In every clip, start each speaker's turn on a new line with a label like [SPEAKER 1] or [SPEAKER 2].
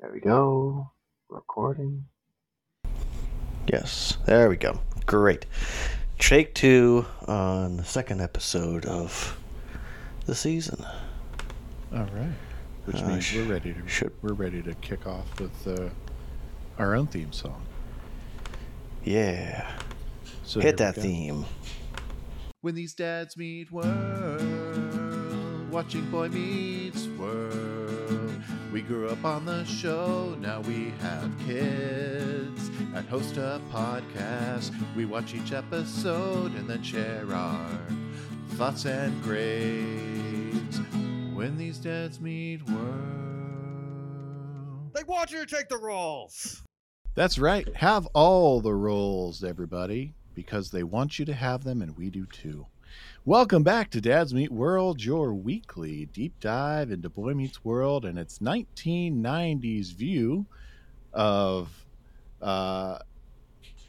[SPEAKER 1] There we go. Recording.
[SPEAKER 2] Yes, there we go. Great. Take two on the second episode of the season.
[SPEAKER 3] All right. Which
[SPEAKER 2] Uh,
[SPEAKER 3] means
[SPEAKER 2] sh-
[SPEAKER 3] we're ready to
[SPEAKER 2] should-
[SPEAKER 3] we're ready to kick off with uh, our own theme song.
[SPEAKER 2] Yeah.
[SPEAKER 3] So
[SPEAKER 2] Hit that theme.
[SPEAKER 3] When these dads meet world, watching Boy Meets World. We grew up on the show, now we have kids and host a podcast. We watch each episode and then share our thoughts and grades. When these dads meet world.
[SPEAKER 2] They want you to take the roles.
[SPEAKER 3] That's right. Have all the roles, everybody, because they want you to have them, and we do too. Welcome back to Dad's Meet World, your weekly deep dive into Boy Meets World and its 1990s view of. Uh,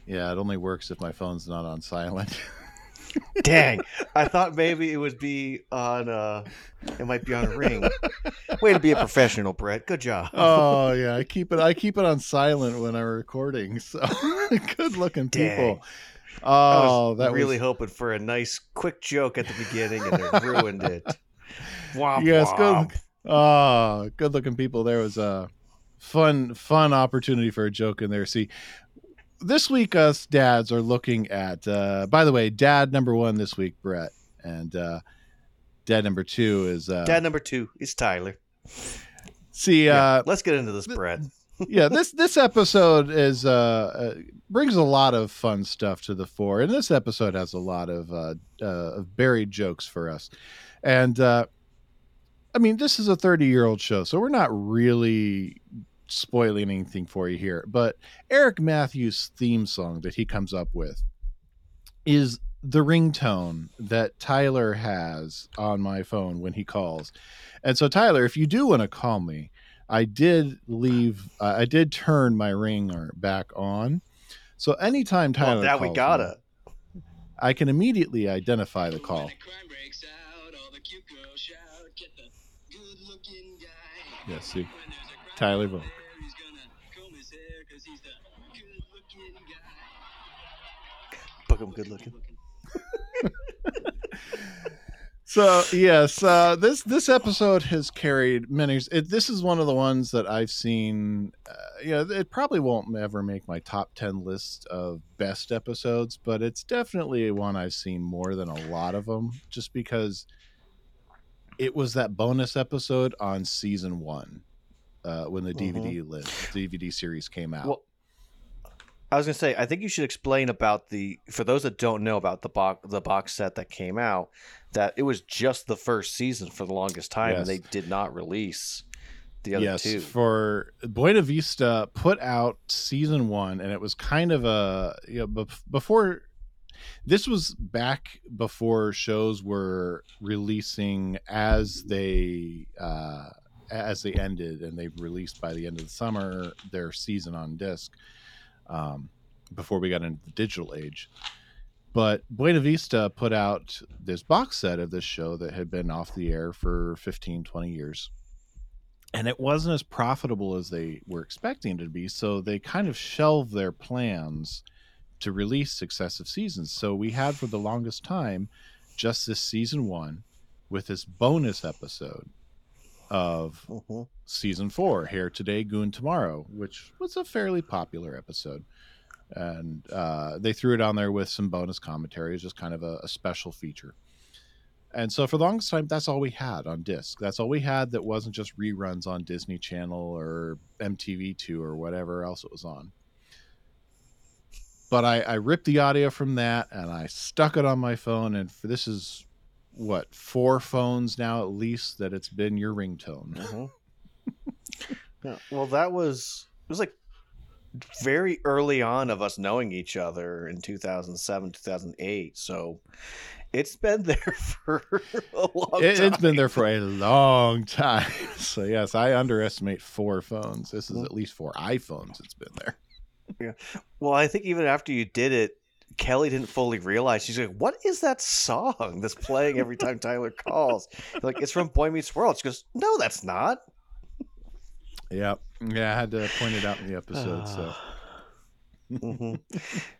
[SPEAKER 3] yeah, it only works if my phone's not on silent.
[SPEAKER 2] Dang. I thought maybe it would be on uh it might be on a ring. Way to be a professional, Brett. Good job.
[SPEAKER 3] oh yeah, I keep it. I keep it on silent when I'm recording. So good looking people.
[SPEAKER 2] Was
[SPEAKER 3] Oh, that
[SPEAKER 2] really
[SPEAKER 3] was
[SPEAKER 2] hoping for a nice quick joke at the beginning and it ruined it. Womp
[SPEAKER 3] Yes,
[SPEAKER 2] womp.
[SPEAKER 3] good. Oh, good looking people. There was a fun, fun opportunity for a joke in there. See, this week us dads are looking at. Uh, by the way, dad number one this week, Brett, and uh, dad number two is. Uh,
[SPEAKER 2] Dad number two is Tyler.
[SPEAKER 3] see,
[SPEAKER 2] Yeah,
[SPEAKER 3] uh,
[SPEAKER 2] let's get into this, Brett.
[SPEAKER 3] Yeah, this this episode is uh, uh, brings a lot of fun stuff to the fore, and this episode has a lot of uh, uh, of buried jokes for us. And uh, I mean, this is a thirty year old show, so we're not really spoiling anything for you here. But Eric Matthews' theme song that he comes up with is the ringtone that Tyler has on my phone when he calls. And so, Tyler, if you do want to call me, I did leave. Uh, I did turn my ringer back on. So anytime Tyler,
[SPEAKER 2] Well, now we
[SPEAKER 3] calls
[SPEAKER 2] gotta.
[SPEAKER 3] me, I can immediately identify the call. Yeah, see, Tyler Vogt.
[SPEAKER 2] Book him good looking.
[SPEAKER 3] So yes, uh, this this episode has carried many. It, this is one of the ones that I've seen. Uh, you know, it probably won't ever make my top ten list of best episodes, but it's definitely one I've seen more than a lot of them, just because it was that bonus episode on season one uh, when the DVD list DVD series came out.
[SPEAKER 2] Well, I was gonna say, I think you should explain about the for those that don't know about the box the box set that came out, that it was just the first season for the longest time,
[SPEAKER 3] Yes.
[SPEAKER 2] and they did not release the other
[SPEAKER 3] yes,
[SPEAKER 2] two.
[SPEAKER 3] for Buena Vista put out season one, and it was kind of a you know bef- before. This was back before shows were releasing as they uh, as they ended, and they released by the end of the summer their season on disc. Um, before we got into the digital age, but Buena Vista put out this box set of this show that had been off the air for 15, 20 years. And it wasn't as profitable as they were expecting it to be so they kind of shelved their plans to release successive seasons. So we had for the longest time just this season one with this bonus episode of
[SPEAKER 2] Mhm.
[SPEAKER 3] season four hair today goon tomorrow which was a fairly popular episode and uh, they threw it on there with some bonus commentary as just kind of a, a special feature and so for the longest time, that's all we had on disc. That's all we had that wasn't just reruns on Disney Channel or MTV2 or whatever else it was on. But I, I ripped the audio from that and I stuck it on my phone. And for this is what four phones now at least that it's been your ringtone.
[SPEAKER 2] Mhm. yeah, well, that was it was like very early on of us knowing each other in 2007, 2008. So it's been there for a long
[SPEAKER 3] It,
[SPEAKER 2] time.
[SPEAKER 3] it's been there for a long time. So yes, I underestimate four phones. This is at least four iPhones. It's been there. Yeah.
[SPEAKER 2] Well, I think even after you did it, Kelly didn't fully realize. She's like, "What is that song that's playing every time Tyler calls?" Like, it's from Boy Meets World. She goes, "No, that's not."
[SPEAKER 3] Yeah, Yeah, I had to point it out in the episode. So
[SPEAKER 2] Mhm.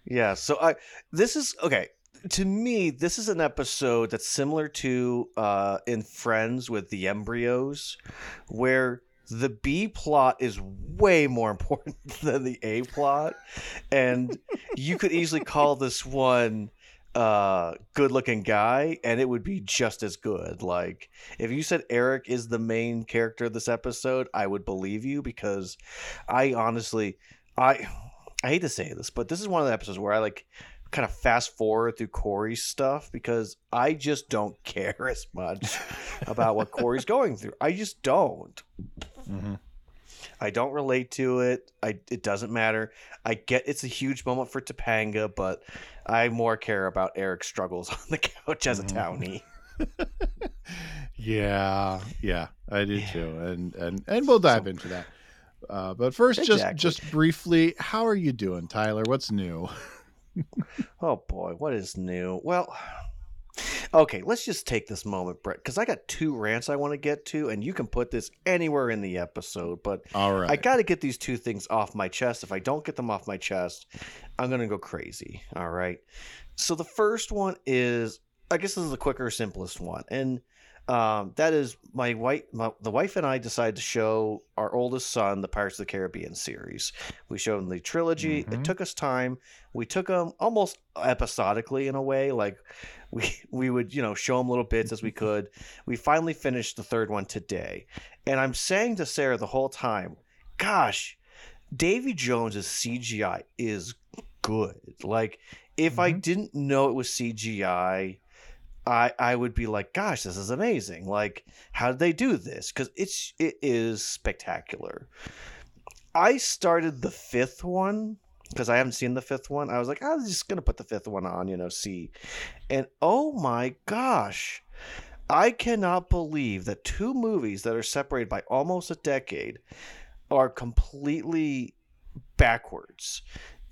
[SPEAKER 2] yeah. So I this is okay. To me, this is an episode that's similar to uh, in Friends with the embryos, where the B plot is way more important than the A plot, and you could easily call this one uh good looking guy and it would be just as good. Like if you said eric is the main character of this episode i would believe you because i honestly i i hate to say this but this is one of the episodes where i like kind of fast forward through cory's stuff because i just don't care as much about what cory's going through. I just don't
[SPEAKER 3] mhm.
[SPEAKER 2] I don't relate to it. I it doesn't matter. I get it's a huge moment for Topanga, but I more care about Eric's struggles on the couch as a
[SPEAKER 3] Mhm.
[SPEAKER 2] townie.
[SPEAKER 3] yeah, yeah, I do too, and and and we'll dive
[SPEAKER 2] So-
[SPEAKER 3] into that. Uh, but first,
[SPEAKER 2] Exactly.
[SPEAKER 3] just just briefly, how are you doing, Tyler? What's new?
[SPEAKER 2] Oh boy, what is new? Well, okay, let's just take this moment, Brett, because I got two rants I want to get to, and you can put this anywhere in the episode, but
[SPEAKER 3] All right,
[SPEAKER 2] I got to get these two things off my chest. If I don't get them off my chest, I'm going to go crazy. All right. So the first one is, I guess this is the quicker, simplest one. And um, that is my wife, my, the wife and I decided to show our oldest son the Pirates of the Caribbean series. We showed him the trilogy.
[SPEAKER 3] Mhm.
[SPEAKER 2] It took us time. We took them almost episodically in a way. Like we, we would, you know, show them little bits as we could. We finally finished the third one today. And I'm saying to Sarah the whole time, gosh, Davy Jones's CGI is good. Like, if I
[SPEAKER 3] Mhm.
[SPEAKER 2] didn't know it was CGI, I I would be like, gosh, this is amazing. Like, how did they do this? Because it's it is spectacular. I started the fifth one because I haven't seen the fifth one. I was like, I was just gonna put the fifth one on, you know, see. And oh my gosh, I cannot believe that two movies that are separated by almost a decade are completely backwards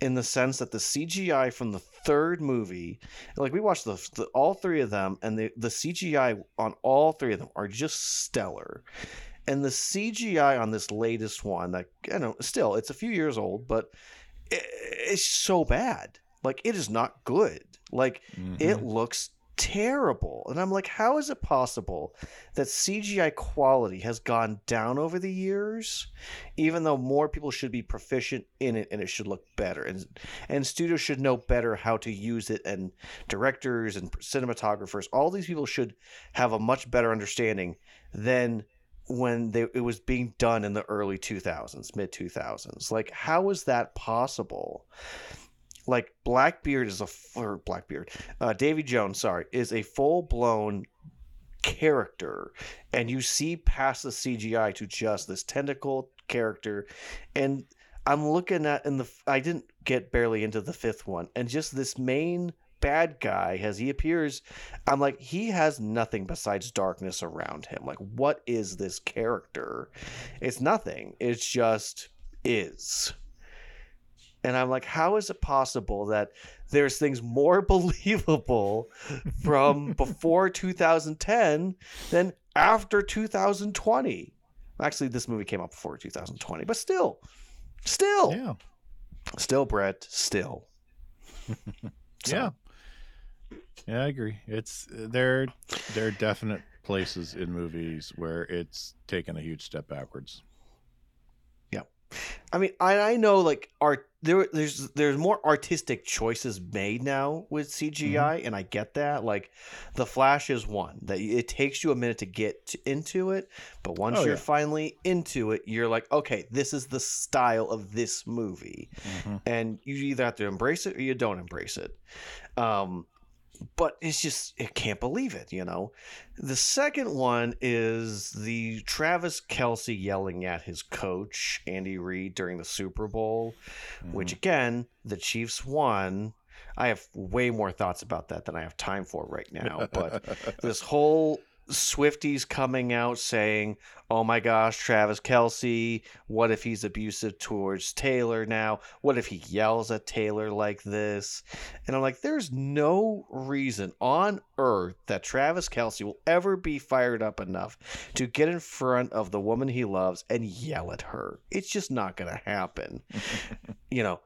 [SPEAKER 2] in the sense that the CGI from the third movie, like we watched the, the all three of them, and the the CGI on all three of them are just stellar. And the CGI on this latest one, that you know, still it's a few years old, but it's so bad. Like it is not good. Like it
[SPEAKER 3] Mhm.
[SPEAKER 2] looks terrible. And I'm like, how is it possible that CGI quality has gone down over the years, even though more people should be proficient in it and it should look better? And and studios should know better how to use it and directors and cinematographers, all these people should have a much better understanding than when they, it was being done in the early 2000s, mid 2000s. Like, how is that possible? Like, Blackbeard is a, or Blackbeard, uh, Davy Jones, sorry, is a full blown character, and you see past the CGI to just this tentacle character, and I'm looking at in the I didn't get barely into the fifth one, and just this main bad guy as he appears, I'm like he has nothing besides darkness around him. Like, what is this character? It's nothing. It's just is. And I'm like, how is it possible that there's things more believable from before 2010 than after 2020? Actually, this movie came out before 2020, but still, still,
[SPEAKER 3] yeah,
[SPEAKER 2] still, Brett, still. So,
[SPEAKER 3] yeah, yeah. I agree. It's there. There are definite places in movies where it's taken a huge step backwards.
[SPEAKER 2] Yeah, I mean, I, I know like art there there's there's more artistic choices made now with CGI, and I get that. Like, the Flash is one that it takes you a minute to get to, into it, but once
[SPEAKER 3] Oh,
[SPEAKER 2] you're
[SPEAKER 3] yeah.
[SPEAKER 2] finally into it, you're like, okay, this is the style of this movie,
[SPEAKER 3] Mhm.
[SPEAKER 2] and you either have to embrace it or you don't embrace it. Um, but it's just I can't believe it, you know. The second one is the Travis Kelce yelling at his coach Andy Reid during the Super Bowl, which mm-hmm. again the Chiefs won. I have way more thoughts about that than I have time for right now, but this whole Swifties coming out saying, "Oh my gosh, Travis Kelce, what if he's abusive towards Taylor now? What if he yells at Taylor like this?" And I'm like, "There's no reason on earth that Travis Kelce will ever be fired up enough to get in front of the woman he loves and yell at her. It's just not going to happen." you know,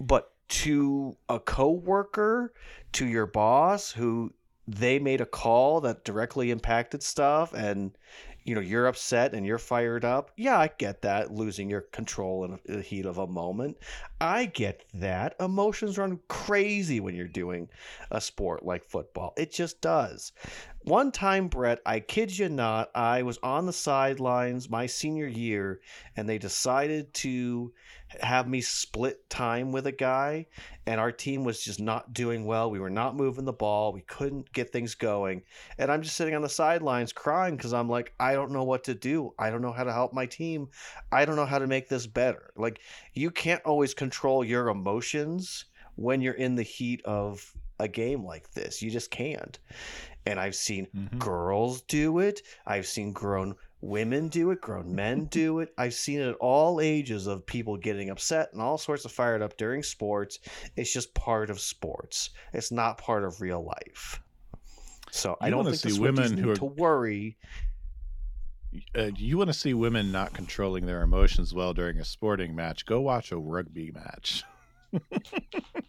[SPEAKER 2] but to a coworker, to your boss who they made a call that directly impacted stuff and you know you're upset and you're fired up yeah i get that losing your control in the heat of a moment. I get that. Emotions run crazy when you're doing a sport like football. It just does one time brett i kid you not i was on the sidelines my senior year and they decided to have me split time with a guy and our team was just not doing well. We were not moving the ball. We couldn't get things going. And i'm just sitting on the sidelines crying because i'm like i don't know what to do. I don't know how to help my team. I don't know how to make this better. Like you can't always control your emotions when you're in the heat of a game like this. You just can't and i've seen
[SPEAKER 3] Mhm.
[SPEAKER 2] girls do it. I've seen grown women do it grown men do it. I've seen it at all ages of people getting upset and all sorts of fired up during sports. It's just part of sports. It's not part of real life. So i don't think
[SPEAKER 3] see women
[SPEAKER 2] need
[SPEAKER 3] who are-
[SPEAKER 2] to worry.
[SPEAKER 3] Uh, you want to see women not controlling their emotions well during a sporting match? Go watch a rugby match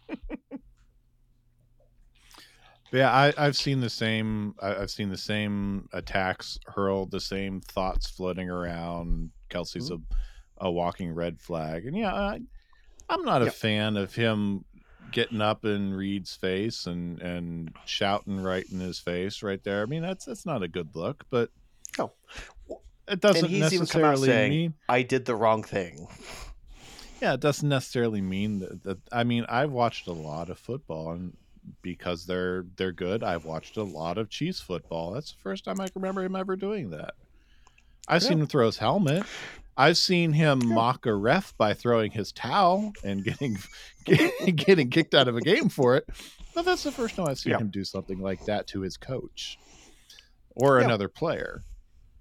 [SPEAKER 3] yeah I, i've seen the same I, i've seen the same attacks hurled the same thoughts floating around kelce's
[SPEAKER 2] Mm-hmm.
[SPEAKER 3] a, a walking red flag and yeah I, i'm not a
[SPEAKER 2] Yep.
[SPEAKER 3] fan of him getting up in reid's face and and shouting right in his face right there i mean that's that's not a good look but
[SPEAKER 2] No.
[SPEAKER 3] it doesn't
[SPEAKER 2] he's even come out
[SPEAKER 3] necessarily
[SPEAKER 2] saying-
[SPEAKER 3] mean
[SPEAKER 2] i did the wrong thing
[SPEAKER 3] yeah, it doesn't necessarily mean that, that. I mean, I've watched a lot of football, and because they're they're good, I've watched a lot of Chiefs football. That's the first time I can remember him ever doing that. I've seen him throw his helmet. I've seen him
[SPEAKER 2] Yeah.
[SPEAKER 3] mock a ref by throwing his towel and getting getting kicked out of a game for it. But that's the first time I've seen
[SPEAKER 2] Yeah.
[SPEAKER 3] him do something like that to his coach or
[SPEAKER 2] Yeah.
[SPEAKER 3] another player.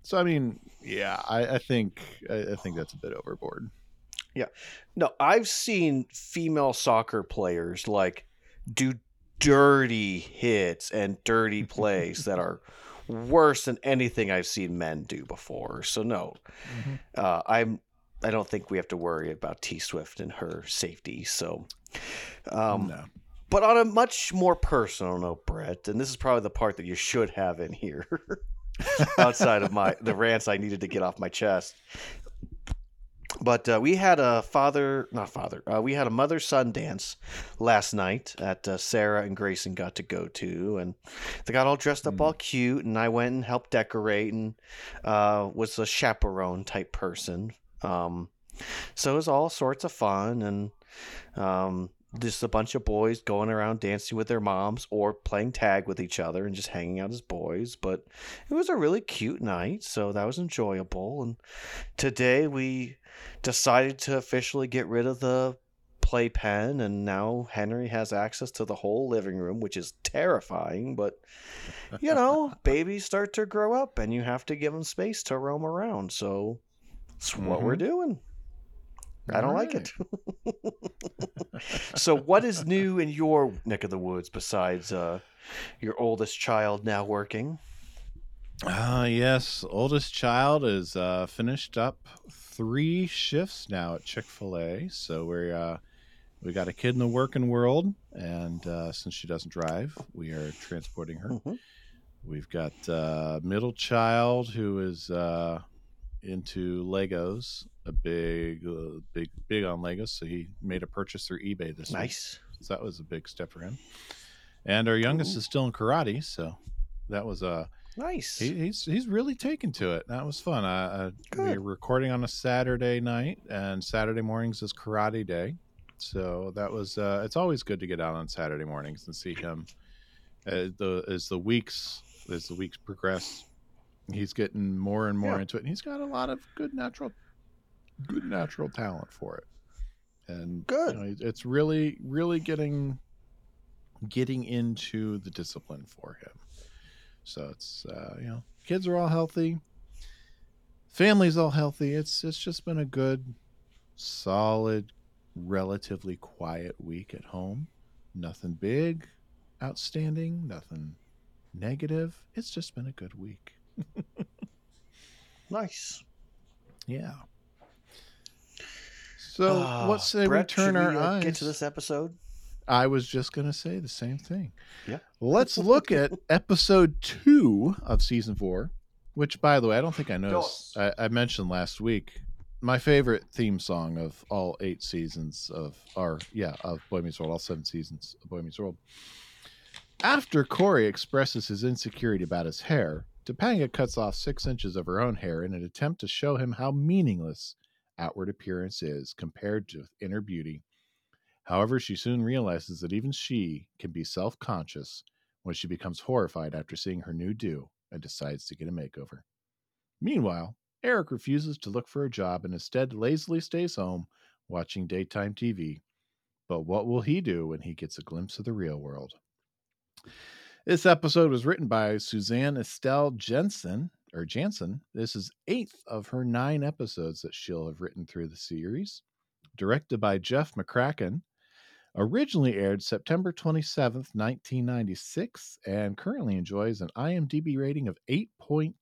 [SPEAKER 3] So I mean, yeah, I, I think I, I think that's a bit overboard. Yeah.
[SPEAKER 2] No, I've seen female soccer players like do dirty hits and dirty plays that are worse than anything I've seen men do before. So no, uh, I'm. I don't think we have to worry about T Swift and her safety. So, um,
[SPEAKER 3] no.
[SPEAKER 2] but on a much more personal note, Brett, and this is probably the part that you should have in here, outside of my the rants I needed to get off my chest. But uh, we had a father, not father, uh, we had a mother son dance last night that uh, Sarah and Grayson got to go to. And they got all dressed up
[SPEAKER 3] Mm.
[SPEAKER 2] all cute. And I went and helped decorate and uh, was a chaperone type person. Um, so it was all sorts of fun. And um, just a bunch of boys going around dancing with their moms or playing tag with each other and just hanging out as boys. But it was a really cute night. So that was enjoyable. And today we decided to officially get rid of the playpen and now henry has access to the whole living room which is terrifying but you know babies start to grow up and you have to give them space to roam around so it's what we're doing. I don't like it. So what is new in your neck of the woods besides uh, your oldest child now working?
[SPEAKER 3] Ah, yes. Oldest child is uh, finished up three shifts now at Chick Fil A. So we're uh, we got a kid in the working world, and uh, since she doesn't drive, we are transporting her.
[SPEAKER 2] Mhm.
[SPEAKER 3] We've got uh, middle child who is uh, into Legos, a big, uh, big, big on Legos. So he made a purchase through eBay this week.
[SPEAKER 2] nice
[SPEAKER 3] So that was a big step for him. And our youngest
[SPEAKER 2] Ooh.
[SPEAKER 3] is still in karate, so that was a
[SPEAKER 2] nice
[SPEAKER 3] he, he's he's really taken to it. That was fun. I,
[SPEAKER 2] Good.
[SPEAKER 3] we're recording on a Saturday night, and Saturday mornings is karate day. So that was. Uh, it's always good to get out on Saturday mornings and see him. As the as the weeks as the weeks progress, he's getting more and more
[SPEAKER 2] Yeah.
[SPEAKER 3] into it, and he's got a lot of good natural, good natural talent for it. And
[SPEAKER 2] Good.
[SPEAKER 3] you know, it's really really getting getting into the discipline for him. So it's uh, you know, kids are all healthy, family's all healthy. It's it's just been a good, solid, relatively quiet week at home. Nothing big, outstanding, nothing negative. It's just been a good week.
[SPEAKER 2] Nice.
[SPEAKER 3] Yeah. So
[SPEAKER 2] Ah,
[SPEAKER 3] what say
[SPEAKER 2] Brett,
[SPEAKER 3] we turn our
[SPEAKER 2] we, uh,
[SPEAKER 3] eyes?
[SPEAKER 2] Get to this episode.
[SPEAKER 3] I was just going to say the same thing.
[SPEAKER 2] Yeah.
[SPEAKER 3] Let's look at episode two of season four, which, by the way, I don't think I noticed. I, I mentioned last week. My favorite theme song of all eight seasons of, our yeah, of Boy Meets World, all seven seasons of Boy Meets World. After Cory expresses his insecurity about his hair, Topanga cuts off six inches of her own hair in an attempt to show him how meaningless outward appearance is compared to inner beauty. However, she soon realizes that even she can be self conscious when she becomes horrified after seeing her new do and decides to get a makeover. Meanwhile, Eric refuses to look for a job and instead lazily stays home watching daytime TV. But what will he do when he gets a glimpse of the real world? This episode was written by Suzanne Estelle Jensen or Jansen. This is eighth of her nine episodes that she'll have written through the series. Directed by Jeff McCracken. Originally aired September 27th, 1996, and currently enjoys an IMDb rating of 8.2.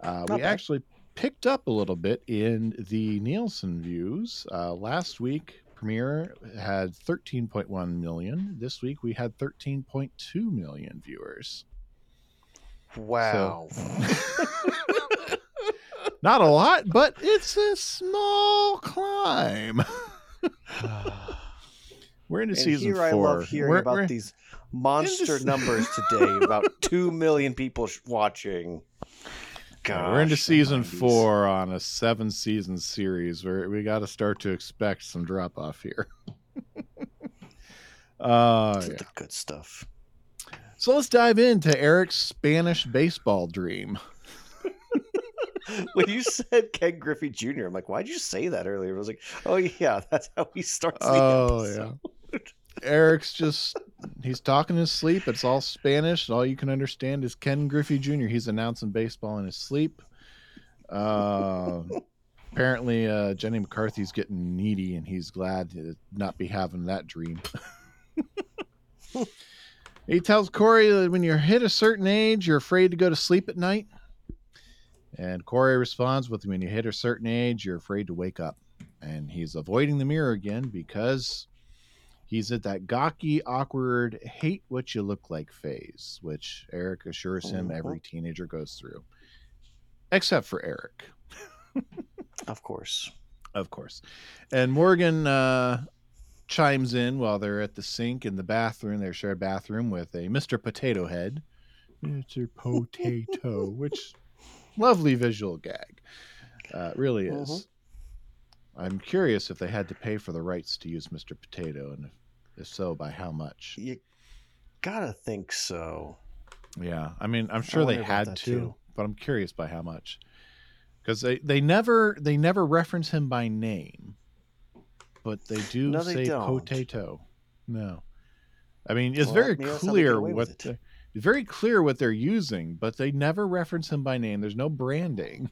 [SPEAKER 3] Uh, we
[SPEAKER 2] bad.
[SPEAKER 3] actually picked up a little bit in the Nielsen views. Uh, last week, premiere had 13.1 million. This week, we had 13.2 million viewers.
[SPEAKER 2] Wow.
[SPEAKER 3] Not a lot, but it's a small climb. We're into
[SPEAKER 2] and
[SPEAKER 3] season
[SPEAKER 2] here
[SPEAKER 3] four.
[SPEAKER 2] I love hearing
[SPEAKER 3] We're-
[SPEAKER 2] about
[SPEAKER 3] we're-
[SPEAKER 2] these monster
[SPEAKER 3] into-
[SPEAKER 2] numbers today. About two million people watching.
[SPEAKER 3] Yeah, we're into
[SPEAKER 2] Gosh,
[SPEAKER 3] season
[SPEAKER 2] 90s.
[SPEAKER 3] four on a seven season series where we got to start to expect some drop off here. uh, yeah.
[SPEAKER 2] the good stuff.
[SPEAKER 3] So let's dive into Eric's Spanish baseball dream.
[SPEAKER 2] when you said Ken Griffey Jr., I'm like, why'd you say that earlier? I was like, oh yeah, that's how he starts the
[SPEAKER 3] Oh,
[SPEAKER 2] episode.
[SPEAKER 3] Eric's just he's talking in his sleep. It's all Spanish. and All you can understand is Ken Griffey Jr. He's announcing baseball in his sleep. Uh, apparently, uh, Jenny McCarthy's getting needy, and he's glad to not be having that dream. he tells Cory that when you hit a certain age, you're afraid to go to sleep at night. And Cory responds with, "When you hit a certain age, you're afraid to wake up." And he's avoiding the mirror again because he's at that gawky, awkward, hate what you look like phase, which Eric assures him
[SPEAKER 2] Mhm.
[SPEAKER 3] every teenager goes through, except for Eric,
[SPEAKER 2] Of course.
[SPEAKER 3] of course. And Morgan uh, chimes in while they're at the sink in the bathroom, their shared bathroom, with a Mr. Potato Head. Mr. Potato, which lovely visual gag. Uh, it really is.
[SPEAKER 2] Mhm.
[SPEAKER 3] I'm curious if they had to pay for the rights to use Mr. Potato, and if, if so, by how much.
[SPEAKER 2] You gotta think so.
[SPEAKER 3] Yeah, I mean, I'm sure they had to,
[SPEAKER 2] too.
[SPEAKER 3] but I'm curious by how much. Because they they never they never reference him by name, but they do
[SPEAKER 2] No, they
[SPEAKER 3] say
[SPEAKER 2] don't.
[SPEAKER 3] potato. No, I mean it's
[SPEAKER 2] Well,
[SPEAKER 3] very
[SPEAKER 2] maybe that's they get
[SPEAKER 3] clear what. Very clear what they're using, but they never reference him by name. There's no branding.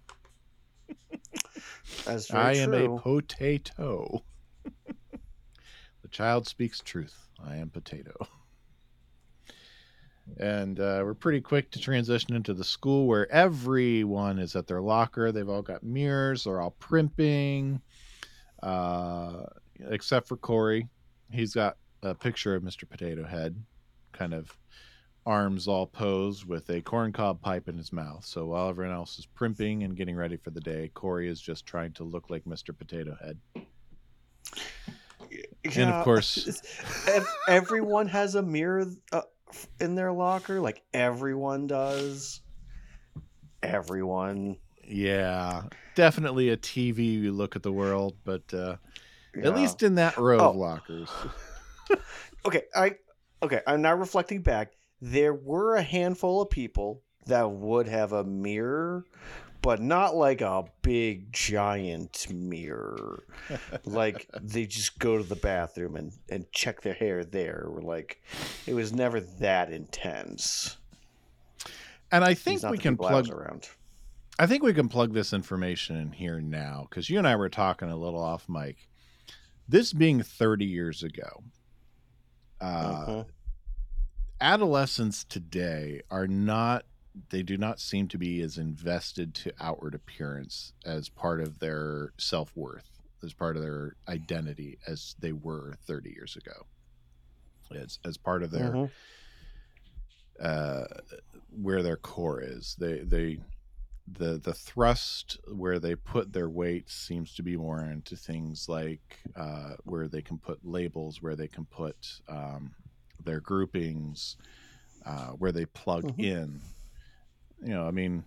[SPEAKER 2] That's very
[SPEAKER 3] I am
[SPEAKER 2] true.
[SPEAKER 3] a potato. the child speaks truth. I am potato. And uh, we're pretty quick to transition into the school where everyone is at their locker. They've all got mirrors. They're all primping, uh, except for Cory. He's got a picture of Mr. Potato Head, kind of arms all posed with a corncob pipe in his mouth. So while everyone else is primping and getting ready for the day, Cory is just trying to look like Mr. Potato Head. And of course,
[SPEAKER 2] everyone has a mirror uh, in their locker. Like everyone does. Everyone.
[SPEAKER 3] yeah, definitely a TV look at the world, but uh,
[SPEAKER 2] Yeah.
[SPEAKER 3] at least in that row of
[SPEAKER 2] Oh.
[SPEAKER 3] lockers.
[SPEAKER 2] okay i okay i'm now reflecting back there were a handful of people that would have a mirror but not like a big giant mirror like they just go to the bathroom and and check their hair there like it was never that intense
[SPEAKER 3] And I think we can plug.
[SPEAKER 2] around.
[SPEAKER 3] I think we can plug this information in here now because you and I were talking a little off mic. This being 30 years ago, uh,
[SPEAKER 2] Mhm.
[SPEAKER 3] Adolescents today are not they do not seem to be as invested to outward appearance as part of their self-worth as part of their identity as they were 30 years ago as, as part of their
[SPEAKER 2] Mhm.
[SPEAKER 3] uh, where their core is. They they the the thrust where they put their weight seems to be more into things like uh, where they can put labels, where they can put um, their groupings, uh, where they plug
[SPEAKER 2] Mhm.
[SPEAKER 3] in. You know, I mean,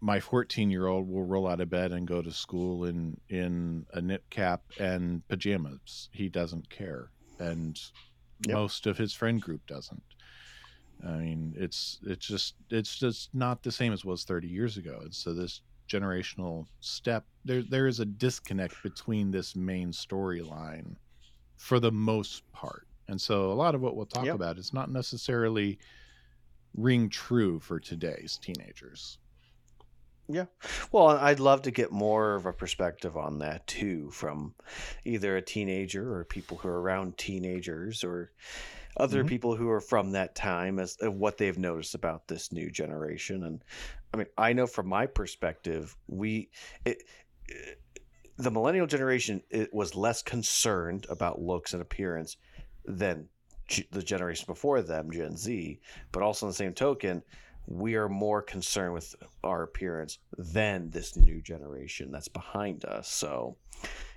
[SPEAKER 3] my 14 year old will roll out of bed and go to school in in a knit cap and pajamas. He doesn't care, and
[SPEAKER 2] Yep.
[SPEAKER 3] most of his friend group doesn't. I mean, it's it's just it's just not the same as it was 30 years ago. And so this generational step there there is a disconnect between this main storyline for the most part. And so a lot of what we'll talk
[SPEAKER 2] Yep.
[SPEAKER 3] about is not necessarily ring true for today's teenagers.
[SPEAKER 2] Yeah. Well, I'd love to get more of a perspective on that too from either a teenager or people who are around teenagers or other
[SPEAKER 3] Mhm.
[SPEAKER 2] people who are from that time as what they've noticed about this new generation. And I mean, I know from my perspective, we it, it- the millennial generation it was less concerned about looks and appearance than g- the generation before them, Gen Z. But also, on the same token, we are more concerned with our appearance than this new generation that's behind us. So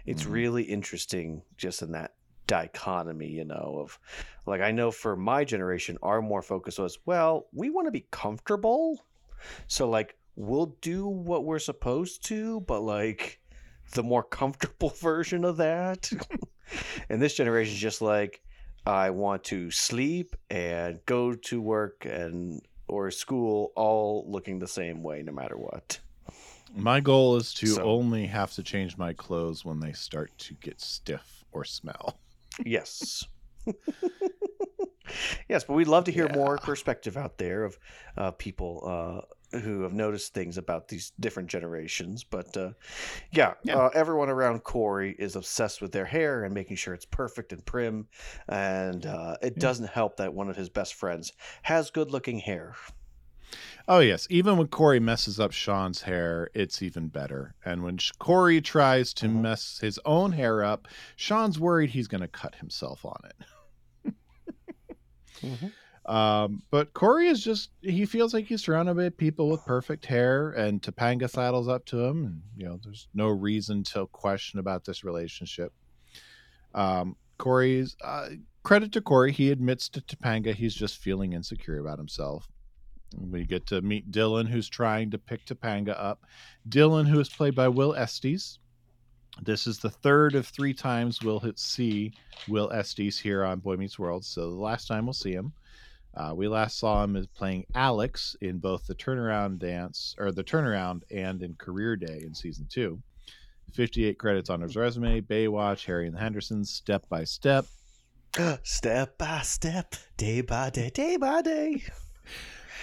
[SPEAKER 2] it's
[SPEAKER 3] Mhm.
[SPEAKER 2] really interesting just in that dichotomy, you know, of like I know for my generation, our more focus was, well, we want to be comfortable. So like we'll do what we're supposed to, but like the more comfortable version of that. and this generation is just like I want to sleep and go to work and or school all looking the same way no matter what.
[SPEAKER 3] My goal is to
[SPEAKER 2] So-
[SPEAKER 3] only have to change my clothes when they start to get stiff or smell.
[SPEAKER 2] Yes. yes, but we'd love to hear more perspective out there of uh, people uh, who have noticed things about these different generations. But uh, yeah,
[SPEAKER 3] Yeah.
[SPEAKER 2] Uh, everyone around Cory is obsessed with their hair and making sure it's perfect and prim. And uh, it
[SPEAKER 3] Yeah.
[SPEAKER 2] doesn't help that one of his best friends has good looking hair.
[SPEAKER 3] Oh yes, even when Cory messes up Shawn's hair, it's even better. And when Cory tries to
[SPEAKER 2] Mhm.
[SPEAKER 3] mess his own hair up, Shawn's worried he's going to cut himself on it. Um, but Cory is just he feels like he's surrounded by people with perfect hair and Topanga saddles up to him and you know there's no reason to question about this relationship. Um Cory's uh, credit to Cory, he admits to Topanga he's just feeling insecure about himself. We get to meet Dylan, who's trying to pick Topanga up. Dylan, who is played by Will Estes. This is the third of three times we'll see Will Estes here on Boy Meets World. So the last time we'll see him. Uh, we last saw him as playing Alex in both the turnaround dance or the turnaround and in Career Day in season two. 58 credits on his resume Baywatch, Harry and the Hendersons, Step by Step.
[SPEAKER 2] step by step, day by day, day by day.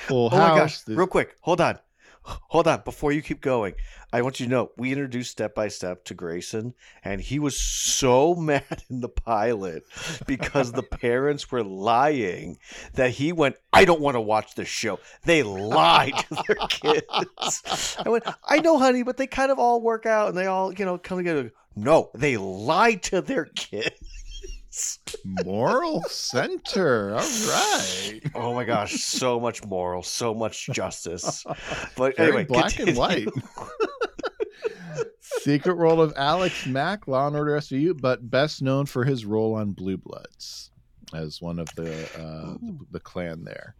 [SPEAKER 3] Full
[SPEAKER 2] Oh
[SPEAKER 3] House.
[SPEAKER 2] my gosh! Real quick, hold on, hold on. Before you keep going, I want you to know we introduced step by step to Grayson, and he was so mad in the pilot because the parents were lying that he went. I don't want to watch this show. They lied to their kids. I went. I know, honey, but they kind of all work out and they all, you know, come together. No, they lied to their kids.
[SPEAKER 3] Moral Center. All right.
[SPEAKER 2] Oh my gosh, so much moral, so much justice. But
[SPEAKER 3] Very
[SPEAKER 2] anyway,
[SPEAKER 3] black and white. Secret World of Alex Mack, Law and Order SVU, but best known for his role on Blue Bloods as one of the uh, the, the clan there.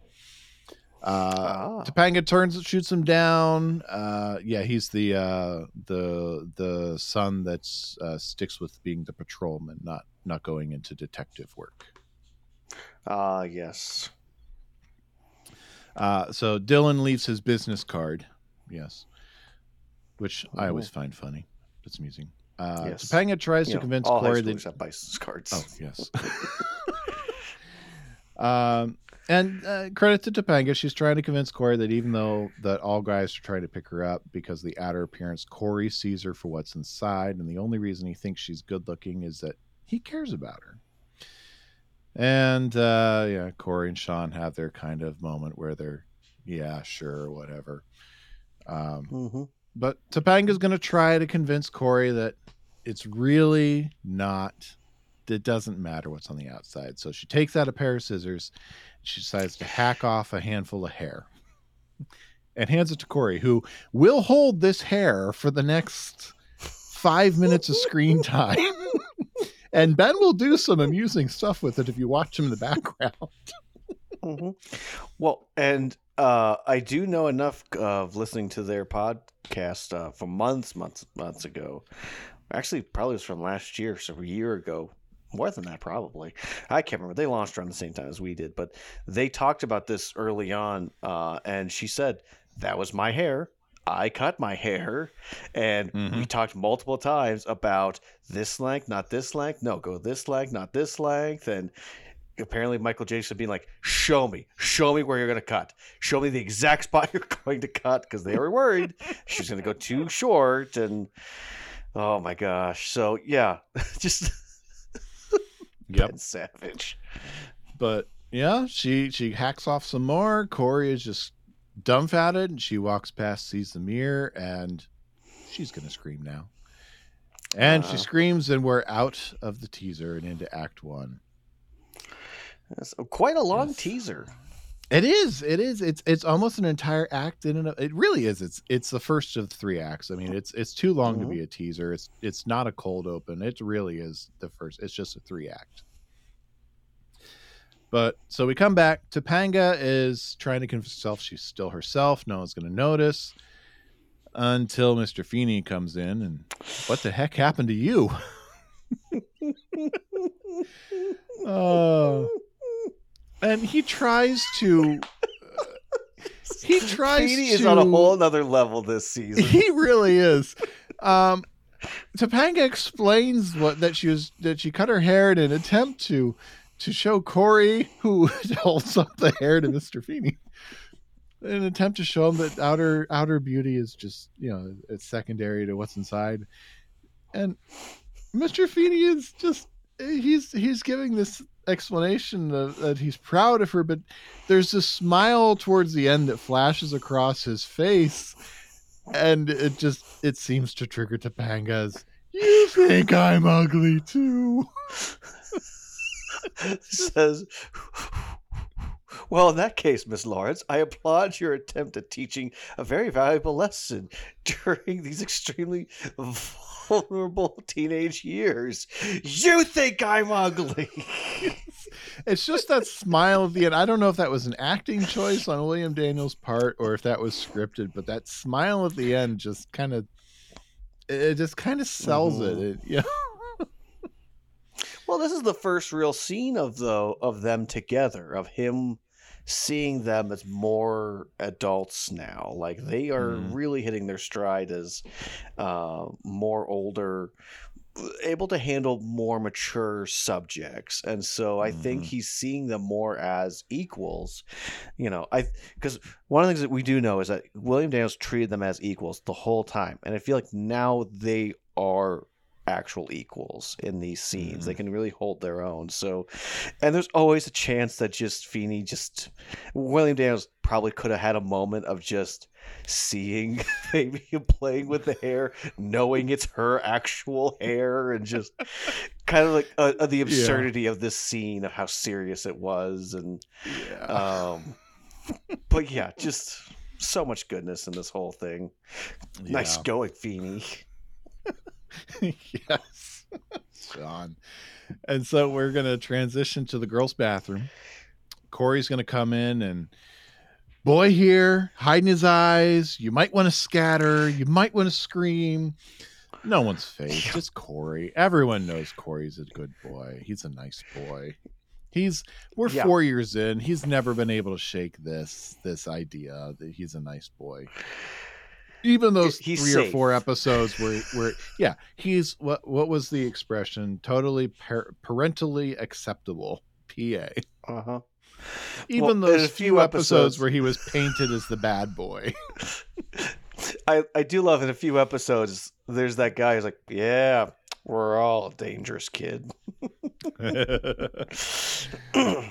[SPEAKER 3] Uh,
[SPEAKER 2] Ah.
[SPEAKER 3] Topanga turns, shoots him down. Uh, yeah, he's the uh, the the son that uh, sticks with being the patrolman, not not going into detective work.
[SPEAKER 2] Ah, yes.
[SPEAKER 3] Uh, so Dylan leaves his business card. Yes. Which I always find funny. It's amusing. Uh,
[SPEAKER 2] Yes.
[SPEAKER 3] Topanga tries
[SPEAKER 2] You
[SPEAKER 3] to
[SPEAKER 2] know,
[SPEAKER 3] convince Cory that.
[SPEAKER 2] have bicycle cards.
[SPEAKER 3] Oh, yes. um, And uh, credit to Topanga, she's trying to convince Cory that even though that all guys are trying to pick her up because of the outer appearance, Cory sees her for what's inside, and the only reason he thinks she's good looking is that he cares about her. And uh, yeah, Cory and Shawn have their kind of moment where they're, yeah, sure, whatever. Um,
[SPEAKER 2] Mm-hmm.
[SPEAKER 3] but Topanga's going to try to convince Cory that it's really not. It doesn't matter what's on the outside. So she takes out a pair of scissors. She decides to hack off a handful of hair and hands it to Cory, who will hold this hair for the next five minutes of screen time. And Ben will do some amusing stuff with it if you watch him in the background.
[SPEAKER 2] hmm Well, and uh, I do know enough of listening to their podcast uh, from months, months, months ago. Actually, probably was from last year, so a year ago. More than that, probably. I can't remember. They launched around the same time as we did, but they talked about this early on, uh, and she said that was my hair. I cut my hair, and we
[SPEAKER 3] Mhm.
[SPEAKER 2] talked multiple times about this length, not this length. No, go this length, not this length, and apparently Michael Jacobs being like, "Show me, show me where you're gonna cut. Show me the exact spot you're going to cut," because they were worried she's gonna go too short. And oh my gosh, so yeah, just Ben Savage.
[SPEAKER 3] but yeah, she she hacks off some more. Cory is just dumbfounded, and she walks past, sees the mirror, and she's gonna scream now. And she
[SPEAKER 2] Uh.
[SPEAKER 3] screams, and we're out of the teaser and into Act One.
[SPEAKER 2] That's quite a long
[SPEAKER 3] Yes.
[SPEAKER 2] teaser.
[SPEAKER 3] It is. It is. It's it's almost an entire act in and of, it really is. It's it's the first of three acts. I mean, it's it's too long to be a teaser. It's it's not a cold open. It really is the first. It's just a three act. But so we come back. Topanga is trying to convince herself she's still herself. No one's going to notice until Mr. Feeney comes in and what the heck happened to you? Oh. and he tries to he tries
[SPEAKER 2] Petey is on a whole nother level this season.
[SPEAKER 3] he really is um Topanga explains what that she was that she cut her hair in an attempt to to show Cory who holds up the hair to Mr. Feeney an attempt to show him that outer outer beauty is just you know it's secondary to what's inside and Mr. Feeney is just he's he's giving this explanation of, that he's proud of her but there's this smile towards the end that flashes across his face and it just it seems to trigger Topanga's you think I'm ugly too
[SPEAKER 2] says, Well, in that case, Miss Lawrence, I applaud your attempt at teaching a very valuable lesson during these extremely vulnerable teenage years. You think I'm ugly.
[SPEAKER 3] it's just that smile at the end. I don't know if that was an acting choice on William Daniels' part or if that was scripted, but that smile at the end just kind of it just kind of sells it. Mm-hmm. it. Yeah.
[SPEAKER 2] Well, this is the first real scene of the of them together, of him seeing them as more adults now. Like they are
[SPEAKER 3] Mhm.
[SPEAKER 2] really hitting their stride as uh, more older, able to handle more mature subjects, and so I think
[SPEAKER 3] Mhm.
[SPEAKER 2] he's seeing them more as equals. You know, I because one of the things that we do know is that William Daniels treated them as equals the whole time, and I feel like now they are actual equals in these scenes. They can really hold their own. So, and there's always a chance that just Feeney just William Daniels probably could have had a moment of just seeing maybe playing with the hair, knowing it's her actual hair, and just kind of like uh, uh, the absurdity of this scene of how serious it was, and
[SPEAKER 3] Yeah.
[SPEAKER 2] um, but yeah, just so much goodness in this whole thing. Nice going, Feeney.
[SPEAKER 3] yes. Shawn. And so we're going to transition to the girls' bathroom. Cory's going to come in and boy here, hiding his eyes. You might want to scatter. You might want to scream. No one's face. It's Cory. Everyone knows Cory's a good boy. He's a nice boy. He's we're
[SPEAKER 2] Yeah.
[SPEAKER 3] four years in. He's never been able to shake this this idea that he's a nice boy. Even those
[SPEAKER 2] He's
[SPEAKER 3] three or four episodes where where yeah, he's what what was the expression? Totally par- parentally acceptable. PA.
[SPEAKER 2] Uh huh.
[SPEAKER 3] Even
[SPEAKER 2] Well,
[SPEAKER 3] those
[SPEAKER 2] a
[SPEAKER 3] few
[SPEAKER 2] few
[SPEAKER 3] episodes,
[SPEAKER 2] episodes-
[SPEAKER 3] where he was painted as the bad boy.
[SPEAKER 2] I, I do love in a few episodes, there's that guy who's like, yeah, we're all a dangerous kid.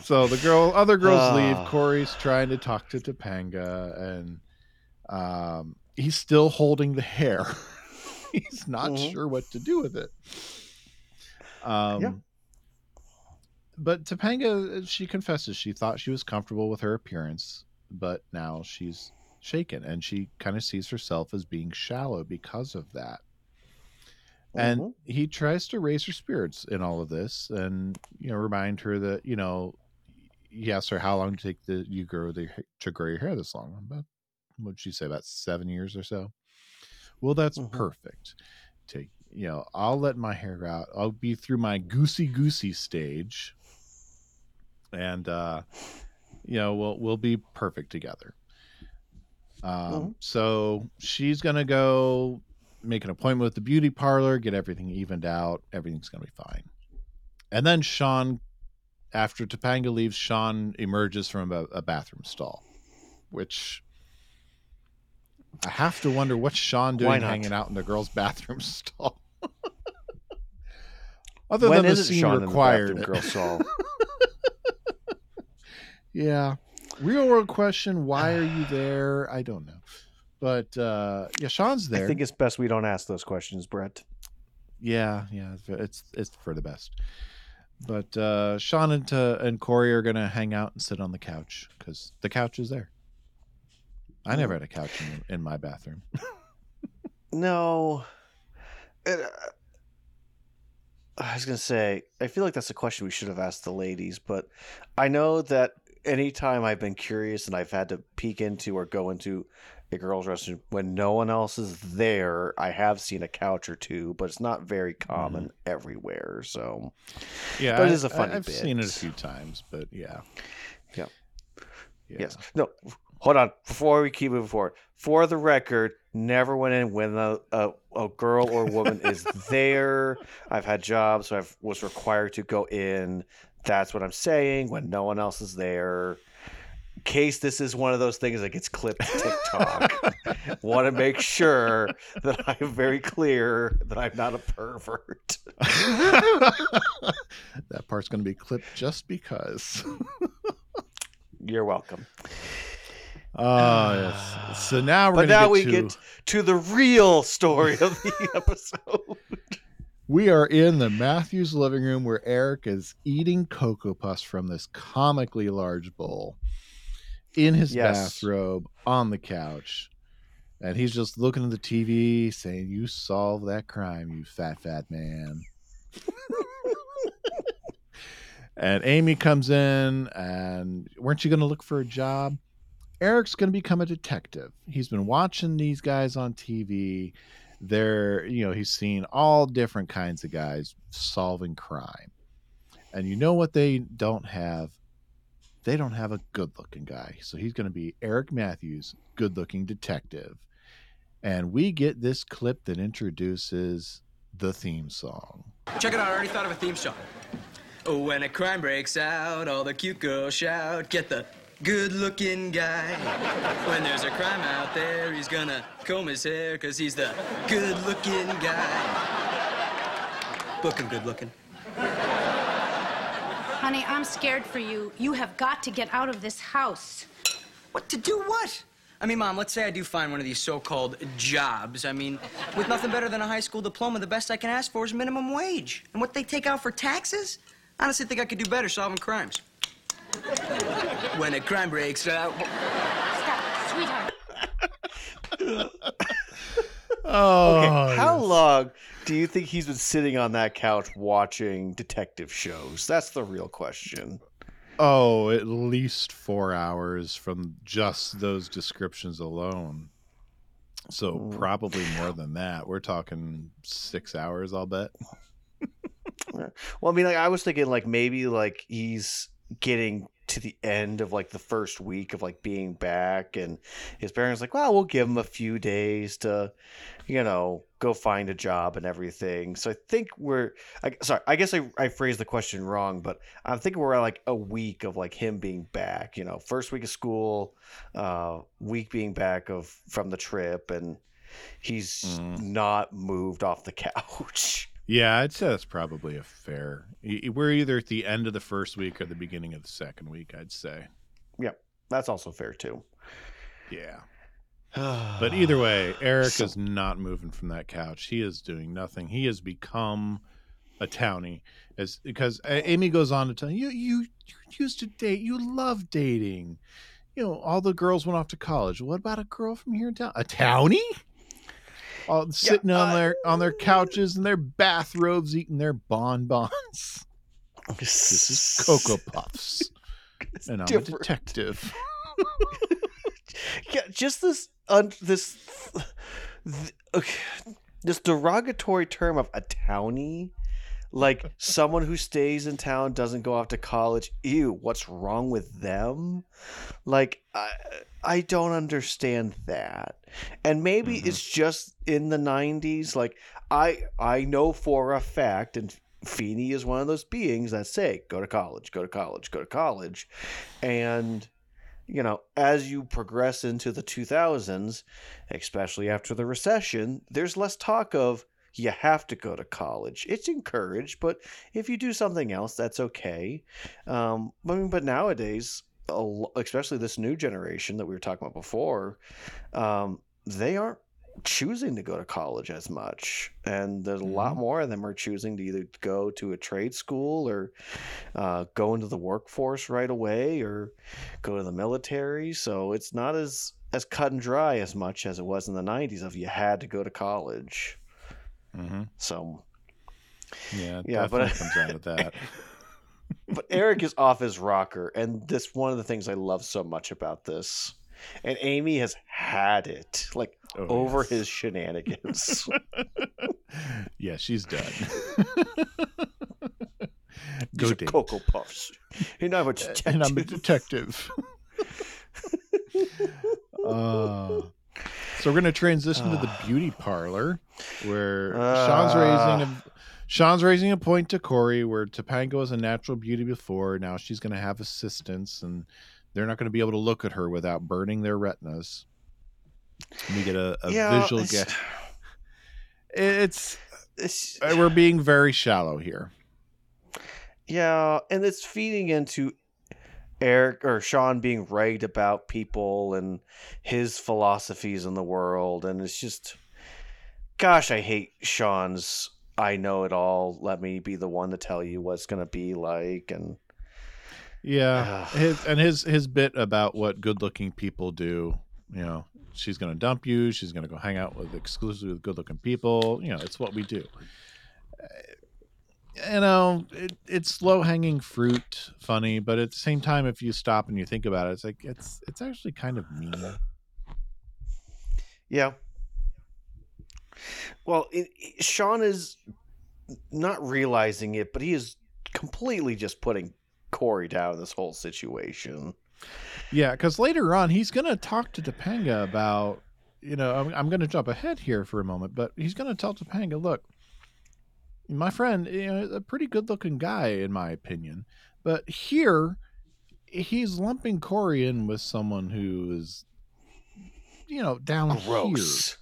[SPEAKER 3] so the girl, other girls leave.
[SPEAKER 2] Ah.
[SPEAKER 3] Cory's trying to talk to Topanga, and um, he's still holding the hair. he's not
[SPEAKER 2] Mhm.
[SPEAKER 3] sure what to do with it. Um,
[SPEAKER 2] Yeah.
[SPEAKER 3] But Topanga, she confesses she thought she was comfortable with her appearance, but now she's shaken, and she kind of sees herself as being shallow because of that and
[SPEAKER 2] Mhm.
[SPEAKER 3] he tries to raise her spirits in all of this and you know remind her that you know he asks her how long to take the you grow the to grow your hair this long about what'd she say about seven years or so well that's
[SPEAKER 2] Mhm.
[SPEAKER 3] perfect take you know i'll let my hair out i'll be through my goosey goosey stage and uh you know we'll we'll be perfect together um
[SPEAKER 2] Mhm.
[SPEAKER 3] so she's gonna go make an appointment with the beauty parlor, get everything evened out. Everything's going to be fine. And then Shawn, after Topanga leaves, Shawn emerges from a, a bathroom stall, which I have to wonder what's
[SPEAKER 2] Shawn
[SPEAKER 3] doing hanging out in the girls' bathroom stall. Other
[SPEAKER 2] when
[SPEAKER 3] than the scene
[SPEAKER 2] Shawn
[SPEAKER 3] required.
[SPEAKER 2] in the
[SPEAKER 3] it.
[SPEAKER 2] girl Saul?
[SPEAKER 3] Yeah. Real world question, why are you there? I don't know. But uh yeah, Shawn's there.
[SPEAKER 2] I think it's best we don't ask those questions, Brett.
[SPEAKER 3] Yeah, yeah, it's it's, it's for the best. But uh, Shawn and, uh, and Cory are gonna hang out and sit on the couch because the couch is there. I never had a couch in, in my bathroom.
[SPEAKER 2] No. It, uh, I was going to say, I feel like that's a question we should have asked the ladies, but I know that anytime I've been curious and I've had to peek into or go into a girl's restroom when no one else is there, I have seen a couch or two, but it's not very common everywhere. So,
[SPEAKER 3] Yeah,
[SPEAKER 2] But it is a funny
[SPEAKER 3] I, have seen it a few times, but yeah,
[SPEAKER 2] Yep.
[SPEAKER 3] yeah.
[SPEAKER 2] yes. No, hold on. Before we keep moving forward, for the record, never went in when a, a, a girl or woman is there. I've had jobs, so I was required to go in. That's what I'm saying when no one else is there. In case this is one of those things that gets clipped to TikTok, want to make sure that I'm very clear that I'm not a pervert.
[SPEAKER 3] that part's gonna be clipped just because.
[SPEAKER 2] You're welcome.
[SPEAKER 3] Oh yes. So now we're
[SPEAKER 2] But now
[SPEAKER 3] get
[SPEAKER 2] we
[SPEAKER 3] to,
[SPEAKER 2] get to the real story of the episode.
[SPEAKER 3] We are in the Matthews living room where Eric is eating Cocoa Puffs from this comically large bowl in his
[SPEAKER 2] Yes.
[SPEAKER 3] bathrobe on the couch. And he's just looking at the TV saying, You solved that crime, you fat, fat man. and Amy comes in, and weren't you going to look for a job? Eric's going to become a detective. He's been watching these guys on TV they're you know he's seen all different kinds of guys solving crime. And you know what they don't have? They don't have a good looking guy. So he's going to be eric matthews good looking detective. And we get this clip that introduces the theme song.
[SPEAKER 4] Check it out, I already thought of a theme song. When a crime breaks out, all the cute girls shout, get the good looking guy. When there's a crime out there, he's gonna comb his hair, cause he's the good looking guy. Book him good looking.
[SPEAKER 5] Honey, I'm scared for you. You have got to get out of this house.
[SPEAKER 4] What to do what? I mean, Mom, let's say I do find one of these so called jobs. I mean, with nothing better than a high school diploma, the best I can ask for is minimum wage. And what they take out for taxes? I honestly think I could do better solving crimes. When a crime breaks out.
[SPEAKER 5] Stop, sweetheart.
[SPEAKER 3] oh
[SPEAKER 2] Okay, how long do you think he's been sitting on that couch watching detective shows? That's the real question.
[SPEAKER 3] oh at least four hours from just those descriptions alone so
[SPEAKER 2] Mm.
[SPEAKER 3] probably more than that we're talking six hours i'll bet
[SPEAKER 2] Well, I mean, like I was thinking, like maybe like he's getting to the end of like the first week of like being back and his parents like well we'll give him a few days to you know go find a job and everything so i think we're I, sorry i guess I, I phrased the question wrong but i'm thinking we're at like a week of like him being back you know first week of school uh week being back of from the trip and he's
[SPEAKER 3] Mm.
[SPEAKER 2] not moved off the couch
[SPEAKER 3] Yeah, I'd say that's probably a fair. We're either at the end of the first week or the beginning of the second week. I'd say.
[SPEAKER 2] Yeah, that's also fair too
[SPEAKER 3] Yeah. But either way, Eric is not moving from that couch. He is doing nothing. He has become a townie, as because Amy goes on to tell you, you you used to date, you love dating. You know, all the girls went off to college. What about a girl from here in town? A townie? All sitting on
[SPEAKER 2] uh,
[SPEAKER 3] their on their couches in their bathrobes, eating their bonbons. This is Cocoa Puffs, and I'm
[SPEAKER 2] different.
[SPEAKER 3] a detective.
[SPEAKER 2] yeah, just this un, this th- okay, this derogatory term of a townie, like someone who stays in town doesn't go off to college. Ew, what's wrong with them? Like I I don't understand that. And maybe
[SPEAKER 3] Mhm.
[SPEAKER 2] it's just in the 90s like I I know for a fact and Feeney is one of those beings that say go to college, go to college, go to college. And you know, as you progress into the 2000s, especially after the recession, there's less talk of you have to go to college. It's encouraged, but if you do something else, that's okay. Um, I mean, but nowadays, especially this new generation that we were talking about before, um, they aren't choosing to go to college as much, and there's a lot
[SPEAKER 3] Mhm.
[SPEAKER 2] more of them are choosing to either go to a trade school or uh, go into the workforce right away or go to the military. So it's not as as cut and dry as much as it was in the 90s of you had to go to college.
[SPEAKER 3] Hmm
[SPEAKER 2] So
[SPEAKER 3] Yeah,
[SPEAKER 2] Yeah, but-
[SPEAKER 3] comes out of that.
[SPEAKER 2] but Eric is off his rocker and this one of the things I love so much about this. And Amy has had it like
[SPEAKER 3] Oh,
[SPEAKER 2] over
[SPEAKER 3] yes.
[SPEAKER 2] his shenanigans.
[SPEAKER 3] yeah, she's done. Go
[SPEAKER 2] These. Cocoa Puffs. You know how much
[SPEAKER 3] and I'm a
[SPEAKER 2] detective-
[SPEAKER 3] detective. uh, so we're gonna transition to the beauty parlor, where Shawn's raising a Shawn's raising a point to Cory, where Topanga was a natural beauty before. Now she's gonna have assistants, and they're not gonna be able to look at her without burning their retinas. We get a, a
[SPEAKER 2] Yeah,
[SPEAKER 3] visual
[SPEAKER 2] it's-
[SPEAKER 3] get. It's
[SPEAKER 2] it's-
[SPEAKER 3] uh, we're being very shallow here.
[SPEAKER 2] Yeah, and it's feeding into Eric or Shawn being right about people and his philosophies in the world, and it's just, gosh, I hate Shawn's. I know it all. Let me be the one to tell you what's gonna be like, and
[SPEAKER 3] Yeah, ah.
[SPEAKER 2] Ugh.
[SPEAKER 3] his, and his his bit about what good-looking people do. You know, she's going to dump you. She's going to go hang out with exclusively with good-looking people. You know, it's what we do. You know, it, it's low-hanging fruit, funny, but at the same time, if you stop and you think about it, it's like it's it's actually kind of mean.
[SPEAKER 2] yeah. Well, it, it- Shawn is not realizing it, but he is completely just putting Cory down in this whole situation.
[SPEAKER 3] Yeah, because later on, he's going to talk to Topanga about, you know, I'm, I'm going to jump ahead here for a moment, but he's going to tell Topanga, look, my friend, you know, a pretty good looking guy, in my opinion. But here, he's lumping Cory in with someone who is, you know, down
[SPEAKER 2] Gross.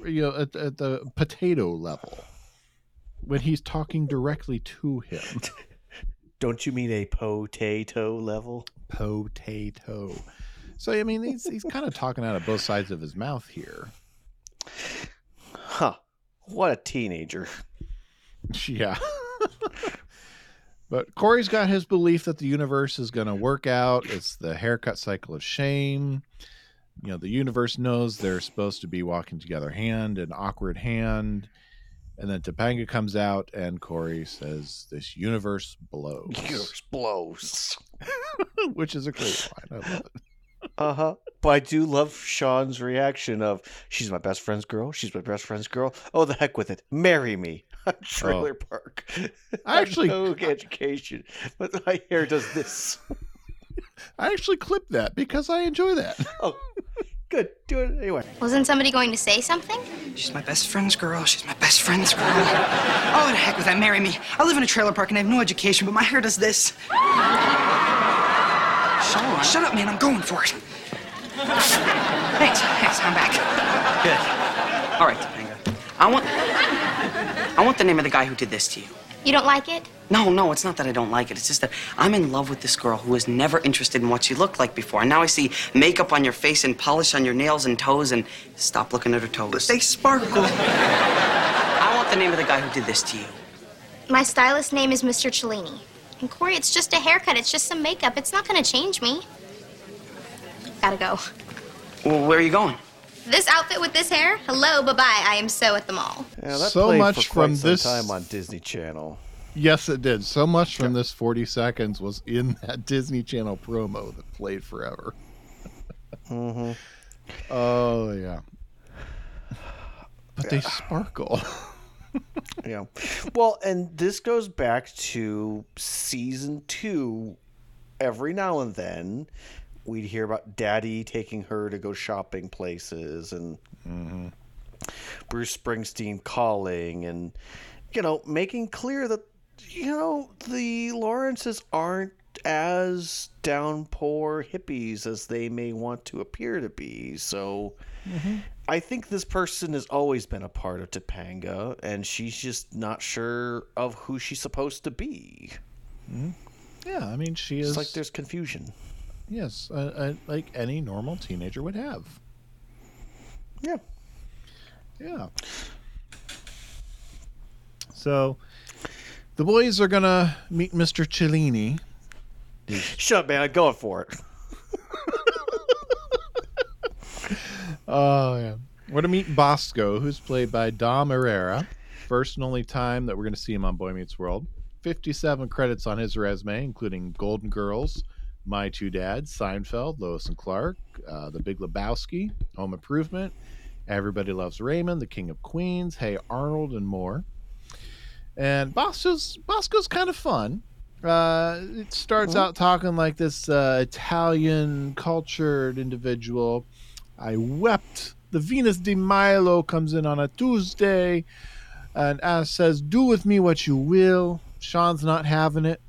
[SPEAKER 3] here, you know, at, at the potato level when he's talking directly to him.
[SPEAKER 2] Don't you mean a potato level?
[SPEAKER 3] potato. So I mean, he's he's kind of talking out of both sides of his mouth here.
[SPEAKER 2] Huh. What a teenager.
[SPEAKER 3] Yeah. but Cory's got his belief that the universe is going to work out. It's the haircut cycle of shame. You know, the universe knows they're supposed to be walking together hand in awkward hand. And then Topanga comes out and Cory says, This universe blows.
[SPEAKER 2] Universe blows.
[SPEAKER 3] Which is a great line. I love it.
[SPEAKER 2] Uh huh. But I do love Shawn's reaction of, she's my best friend's girl. She's my best friend's girl. Oh, the heck with it. Marry me. Oh. Trailer park.
[SPEAKER 3] I actually-
[SPEAKER 2] no education, but my hair does this.
[SPEAKER 3] I actually clipped that because I enjoy that.
[SPEAKER 2] Oh, good. Do it anyway.
[SPEAKER 6] Wasn't somebody going to say something?
[SPEAKER 4] She's my best friend's girl. She's my best friend's girl. Oh, the heck with that. Marry me. I live in a trailer park and I have no education, but my hair does this. Shawn, shut up, man. I'm going for it. Thanks. Thanks. I'm back. Good. All right, Topanga. I want. I want the name of the guy who did this to you.
[SPEAKER 6] You don't like it?
[SPEAKER 4] No, no, it's not that I don't like it. It's just that I'm in love with this girl who was never interested in what she looked like before. And now I see makeup on your face and polish on your nails and toes and stop looking at her toes. They sparkle. I want the name of the guy who did this to you.
[SPEAKER 6] My stylist name is Mr. Cellini. And Cory, it's just a haircut. It's just some makeup. It's not going to change me. Gotta go.
[SPEAKER 4] Well, where are you going?
[SPEAKER 6] This outfit with this hair? Hello, bye bye. I am so at the mall.
[SPEAKER 2] Yeah, that
[SPEAKER 3] So
[SPEAKER 2] played
[SPEAKER 3] much
[SPEAKER 2] for quite
[SPEAKER 3] from
[SPEAKER 2] some
[SPEAKER 3] this-
[SPEAKER 2] time on Disney Channel.
[SPEAKER 3] Yes, it did. So much from this 40 seconds was in that Disney Channel promo that played forever.
[SPEAKER 2] Mm-hmm.
[SPEAKER 3] Oh, yeah. But they sparkle.
[SPEAKER 2] Yeah. Well, and this goes back to season two. Every now and then, we'd hear about Daddy taking her to go shopping places, and mm-hmm. Bruce Springsteen calling, and you know, making clear that you know the Lawrences aren't as downpour hippies as they may want to appear to be. So. Mm-hmm. I think this person has always been a part of Topanga, and she's just not sure of who she's supposed to be. Mm-hmm.
[SPEAKER 3] yeah, I mean, she
[SPEAKER 2] It's
[SPEAKER 3] is
[SPEAKER 2] like there's confusion.
[SPEAKER 3] Yes, uh, uh, like any normal teenager would have.
[SPEAKER 2] Yeah.
[SPEAKER 3] Yeah. So the boys are gonna meet Mr. Cellini.
[SPEAKER 2] Shut up, man. I'm going for it.
[SPEAKER 3] Oh yeah. We're gonna meet Bosco, who's played by Dom Herrera. First and only time that we're gonna see him on Boy Meets World. Fifty-seven credits on his resume, including Golden Girls, My Two Dads, Seinfeld, Lois and Clark, uh, The Big Lebowski, Home Improvement, Everybody Loves Raymond, The King of Queens, Hey Arnold, and more. And Bosco's Bosco's kind of fun. Uh, it starts out talking like this uh, Italian cultured individual. I wept. The Venus de Milo comes in on a Tuesday and Ash says, Do with me what you will. Shawn's not having it.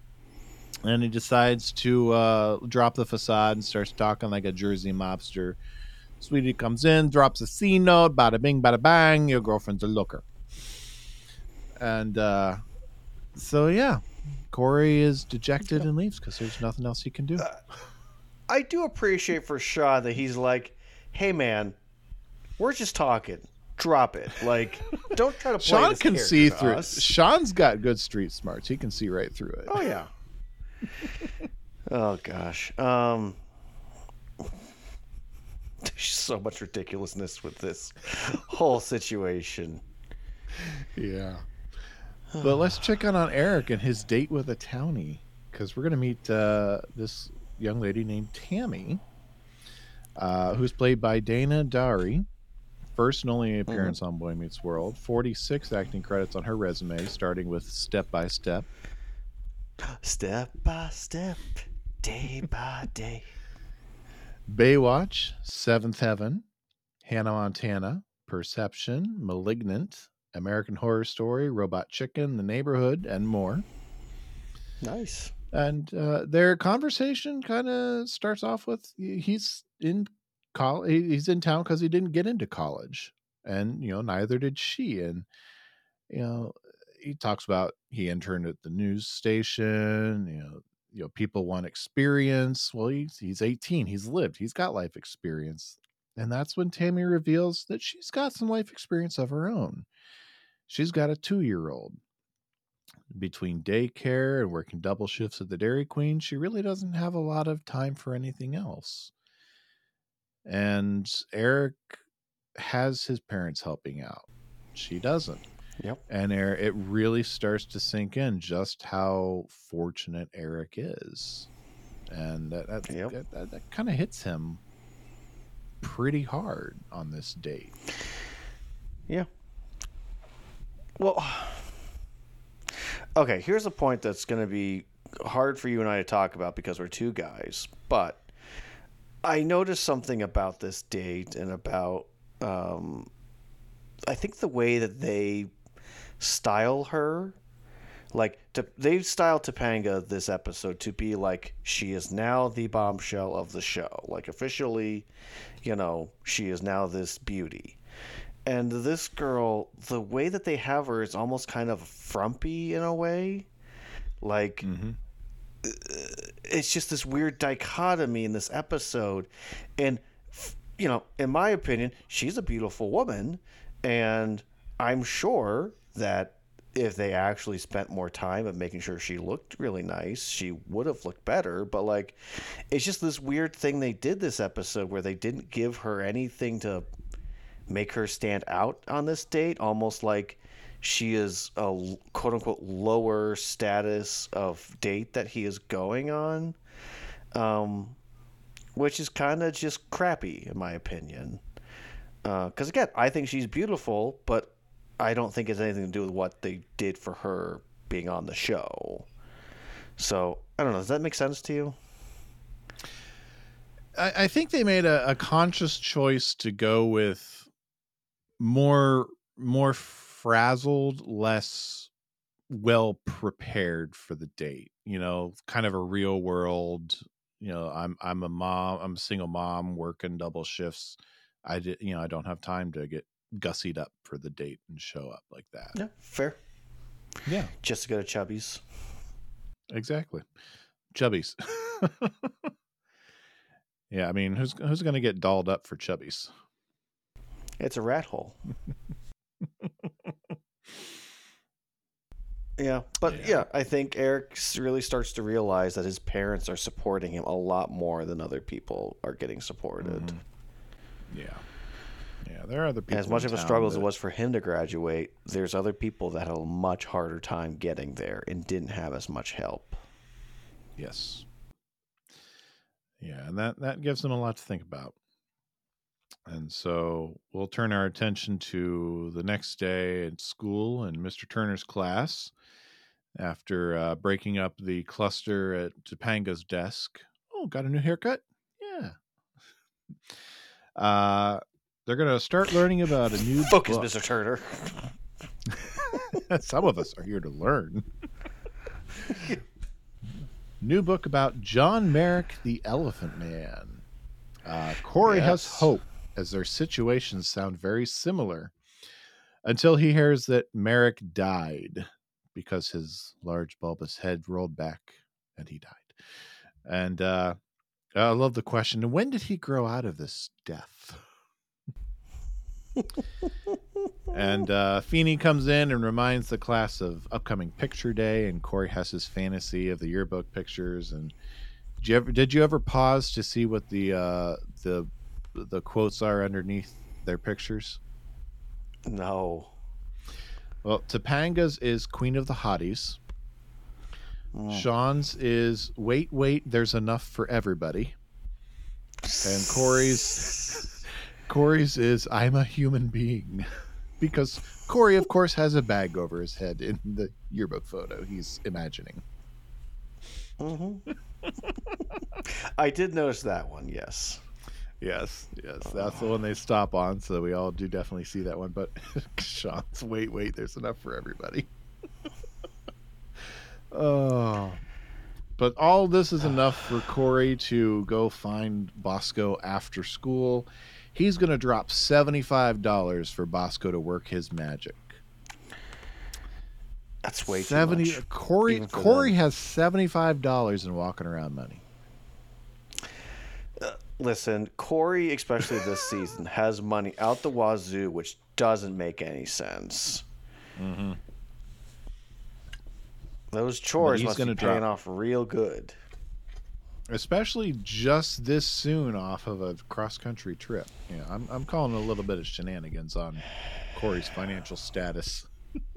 [SPEAKER 3] And he decides to uh, drop the facade and starts talking like a Jersey mobster. Sweetie comes in, drops a C note, bada bing, bada bang, your girlfriend's a looker. And uh, so, yeah, Cory is dejected and leaves because there's nothing else he can do.
[SPEAKER 2] I do appreciate for Shawn that he's like, hey, man, we're just talking. Drop it. Like, don't try to play Shawn
[SPEAKER 3] can see through it.
[SPEAKER 2] us.
[SPEAKER 3] Shawn's got good street smarts. He can see right through it.
[SPEAKER 2] Oh yeah. oh gosh. Um there's so much ridiculousness with this whole situation.
[SPEAKER 3] Yeah. But let's check out on Eric and his date with a townie because we're going to meet uh, this young lady named Tammy, uh, who's played by Dana Daurey. First and only appearance on Boy Meets World. 46 acting credits on her resume, starting with Step by Step.
[SPEAKER 2] Step by step, day by day.
[SPEAKER 3] Baywatch, Seventh Heaven, Hannah Montana, Perception, Malignant, American Horror Story, Robot Chicken, The Neighborhood, and more.
[SPEAKER 2] Nice.
[SPEAKER 3] And uh, their conversation kind of starts off with he's in college. He's in town because he didn't get into college, and you know neither did she. And you know he talks about he interned at the news station. You know, you know people want experience. Well, he's he's 18. He's lived. He's got life experience, and that's when Tammy reveals that she's got some life experience of her own. She's got a two year old between daycare and working double shifts at the Dairy Queen, she really doesn't have a lot of time for anything else. And Eric has his parents helping out. She doesn't.
[SPEAKER 2] Yep.
[SPEAKER 3] And it really starts to sink in just how fortunate Eric is. And that, that,
[SPEAKER 2] Yep.
[SPEAKER 3] that, that, that kind of hits him pretty hard on this date.
[SPEAKER 2] Yeah. Well, okay, here's a point that's going to be hard for you and I to talk about because we're two guys, but I noticed something about this date and about um, I think the way that they style her like to, they style Topanga this episode to be like she is now the bombshell of the show. Like officially, you know, she is now this beauty. And this girl, the way that they have her is almost kind of frumpy in a way. Like
[SPEAKER 3] Mm-hmm.
[SPEAKER 2] it's just this weird dichotomy in this episode and you know in my opinion she's a beautiful woman and i'm sure that if they actually spent more time of making sure she looked really nice she would have looked better. But like it's just this weird thing they did this episode where they didn't give her anything to make her stand out on this date. Almost like she is a quote unquote lower status of date that he is going on um, which is kind of just crappy in my opinion. Because again i think she's beautiful but i don't think it's anything to do with what they did for her being on the show so i don't know does that make sense to you
[SPEAKER 3] I, I think they made a, a conscious choice to go with more more frazzled, less well prepared for the date. You know, kind of a real world. You know, I'm I'm a mom. I'm a single mom working double shifts. I did. You know, I don't have time to get gussied up for the date and show up like that.
[SPEAKER 2] yeah fair
[SPEAKER 3] Yeah,
[SPEAKER 2] just to go to chubby's
[SPEAKER 3] exactly. Chubby's. yeah, I mean, who's who's going to get dolled up for Chubby's?
[SPEAKER 2] It's a rat hole. yeah, but yeah.
[SPEAKER 3] Yeah.
[SPEAKER 2] I think Eric really starts to realize that his parents are supporting him a lot more than other people are getting supported.
[SPEAKER 3] Mhm. Yeah, yeah. There are other people.
[SPEAKER 2] And as much of a struggle as it was for him to graduate, there's other people that had a much harder time getting there and didn't have as much help.
[SPEAKER 3] Yes. Yeah, and that that gives them a lot to think about. And so we'll turn our attention to the next day at school and Mr. Turner's class. After uh, breaking up the cluster at Topanga's desk. Oh, got a new haircut? Yeah. Uh, they're going to start learning about a new
[SPEAKER 2] Focus,
[SPEAKER 3] book.
[SPEAKER 2] Mr. Turner.
[SPEAKER 3] Some of us are here to learn. New book about John Merrick, the Elephant Man. Uh, Cory has hope as their situations sound very similar until he hears that Merrick died because his large bulbous head rolled back and he died. And uh, I love the question when did he grow out of this death? And uh, Feeney comes in and reminds the class of upcoming picture day, and Cory Hess's fantasy of the yearbook pictures. And did you ever did you ever pause to see what the uh, the the quotes are underneath their pictures?
[SPEAKER 2] No.
[SPEAKER 3] Well, Topanga's is Queen of the Hotties.
[SPEAKER 2] Mm.
[SPEAKER 3] Shawn's is Wait, Wait, There's Enough for Everybody. And Cory's Cory's is I'm a human being. Because Cory, of course, has a bag over his head in the yearbook photo he's imagining.
[SPEAKER 2] hmm I did notice that one, yes.
[SPEAKER 3] Yes, yes. That's the one they stop on, so we all do definitely see that one. But Shawn's wait, wait, there's enough for everybody. oh. But all this is enough for Cory to go find Bosco after school. He's going to drop $75 for Bosco to work his magic.
[SPEAKER 2] That's way
[SPEAKER 3] 70
[SPEAKER 2] too much. Cory
[SPEAKER 3] Cory
[SPEAKER 2] them.
[SPEAKER 3] has $75 in walking around money.
[SPEAKER 2] Listen, Cory, especially this season, has money out the wazoo, which doesn't make any sense.
[SPEAKER 3] Mm-hmm.
[SPEAKER 2] Those chores must be paying
[SPEAKER 3] drop-
[SPEAKER 2] off real good.
[SPEAKER 3] Especially just this soon off of a cross country trip. Yeah, I'm I'm calling a little bit of shenanigans on Cory's financial status.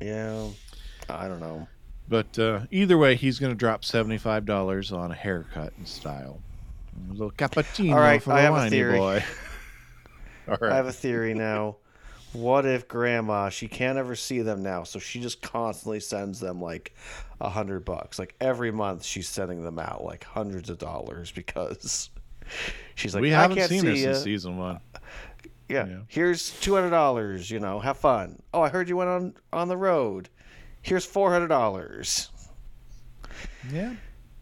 [SPEAKER 2] Yeah, I don't know.
[SPEAKER 3] But uh, either way, he's going to drop seventy five dollars on a haircut and style. A little cappuccino
[SPEAKER 2] All right,
[SPEAKER 3] for
[SPEAKER 2] I
[SPEAKER 3] the
[SPEAKER 2] have a
[SPEAKER 3] whiny
[SPEAKER 2] theory.
[SPEAKER 3] boy. All right.
[SPEAKER 2] I have a theory now. what if grandma she can't ever see them now so she just constantly sends them like a hundred bucks like every month she's sending them out like hundreds of dollars because she's like
[SPEAKER 3] we haven't
[SPEAKER 2] can't
[SPEAKER 3] seen her since season one.
[SPEAKER 2] yeah.
[SPEAKER 3] yeah.
[SPEAKER 2] here's two hundred dollars you know have fun oh i heard you went on on the road here's four hundred dollars
[SPEAKER 3] Yeah,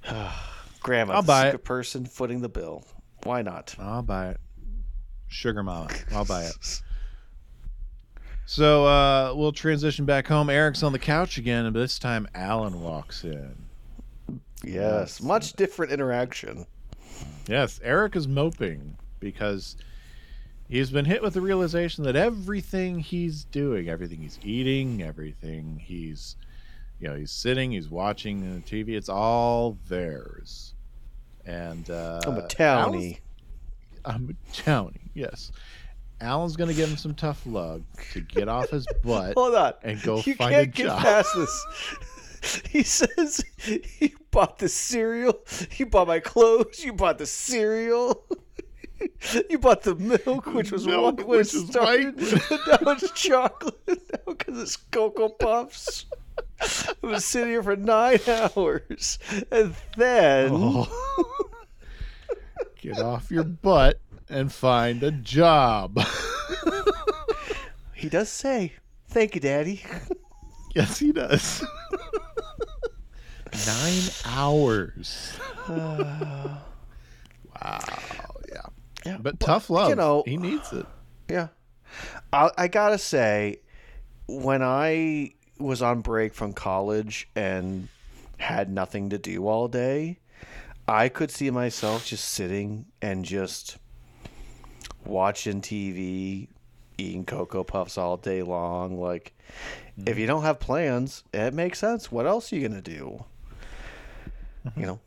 [SPEAKER 2] grandma
[SPEAKER 3] I'll buy it.
[SPEAKER 2] person footing the bill why not
[SPEAKER 3] I'll buy it. Sugar mama, I'll buy it. So uh, we'll transition back home. Eric's on the couch again, and this time Alan walks in.
[SPEAKER 2] yes much different interaction
[SPEAKER 3] Yes, Eric is moping because he's been hit with the realization that everything he's doing, everything he's eating, everything he's, you know, he's sitting, he's watching the TV, it's all theirs. And uh,
[SPEAKER 2] i'm a
[SPEAKER 3] Alan's-
[SPEAKER 2] townie
[SPEAKER 3] I'm a townie. Yes, Alan's gonna give him some tough love to get off his butt.
[SPEAKER 2] Hold on.
[SPEAKER 3] and go
[SPEAKER 2] you
[SPEAKER 3] find a job.
[SPEAKER 2] You can't get past this. He says you bought the cereal, you bought my clothes, you bought the cereal, you bought the milk, which was
[SPEAKER 3] Milk,
[SPEAKER 2] white when it
[SPEAKER 3] which was
[SPEAKER 2] started,
[SPEAKER 3] white.
[SPEAKER 2] now it's chocolate, now because it's Cocoa Puffs. I was sitting here for nine hours, and then
[SPEAKER 3] Oh. Get off your butt and find a job.
[SPEAKER 2] he does say, "Thank you, Daddy."
[SPEAKER 3] yes, he does. Nine hours. wow. Yeah.
[SPEAKER 2] Yeah,
[SPEAKER 3] But, tough love.
[SPEAKER 2] you know,
[SPEAKER 3] he needs it.
[SPEAKER 2] Yeah. I, I gotta say, when I was on break from college and had nothing to do all day, I could see myself just sitting and just watching TV, eating Cocoa Puffs all day long. Like, if you don't have plans, it makes sense. What else are you gonna do? You know?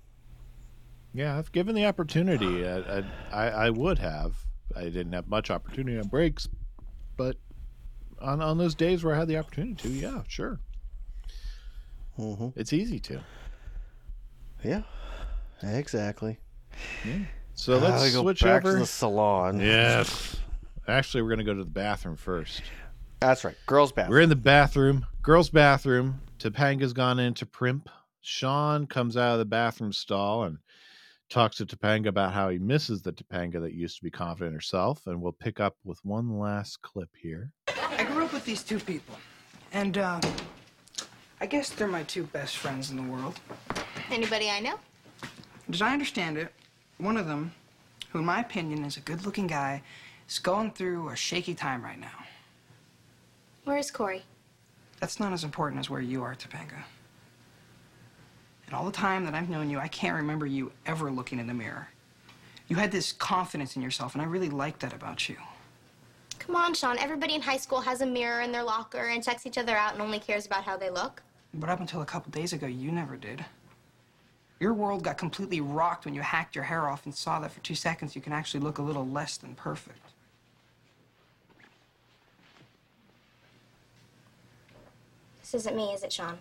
[SPEAKER 3] Yeah, if given the opportunity, I, I, I, would have. I didn't have much opportunity on breaks, but on on those days where I had the opportunity to, yeah, sure,
[SPEAKER 2] hmm
[SPEAKER 3] it's easy to.
[SPEAKER 2] Yeah. Exactly.
[SPEAKER 3] So let's
[SPEAKER 2] go
[SPEAKER 3] switch
[SPEAKER 2] back
[SPEAKER 3] over.
[SPEAKER 2] to the salon.
[SPEAKER 3] Yes. Actually, we're gonna go to the bathroom first.
[SPEAKER 2] That's right. Girls' bathroom.
[SPEAKER 3] We're in the bathroom, girls' bathroom. Topanga's gone into primp. Shawn comes out of the bathroom stall and talks to Topanga about how he misses the Topanga that used to be confident herself. And we'll pick up with one last clip here.
[SPEAKER 4] I grew up with these two people, and uh, I guess they're my two best friends in the world.
[SPEAKER 6] Anybody I know?
[SPEAKER 4] As I understand it, one of them, who in my opinion is a good-looking guy, is going through a shaky time right now.
[SPEAKER 6] Where is Cory?
[SPEAKER 4] That's not as important as where you are, Topanga. And all the time that I've known you, I can't remember you ever looking in the mirror. You had this confidence in yourself, and I really liked that about you.
[SPEAKER 6] Come on, Shawn. Everybody in high school has a mirror in their locker and checks each other out and only cares about how they look.
[SPEAKER 4] But up until a couple days ago, you never did. Your world got completely rocked when you hacked your hair off and saw that for two seconds you can actually look a little less than perfect.
[SPEAKER 6] This isn't me, is it, Shawn?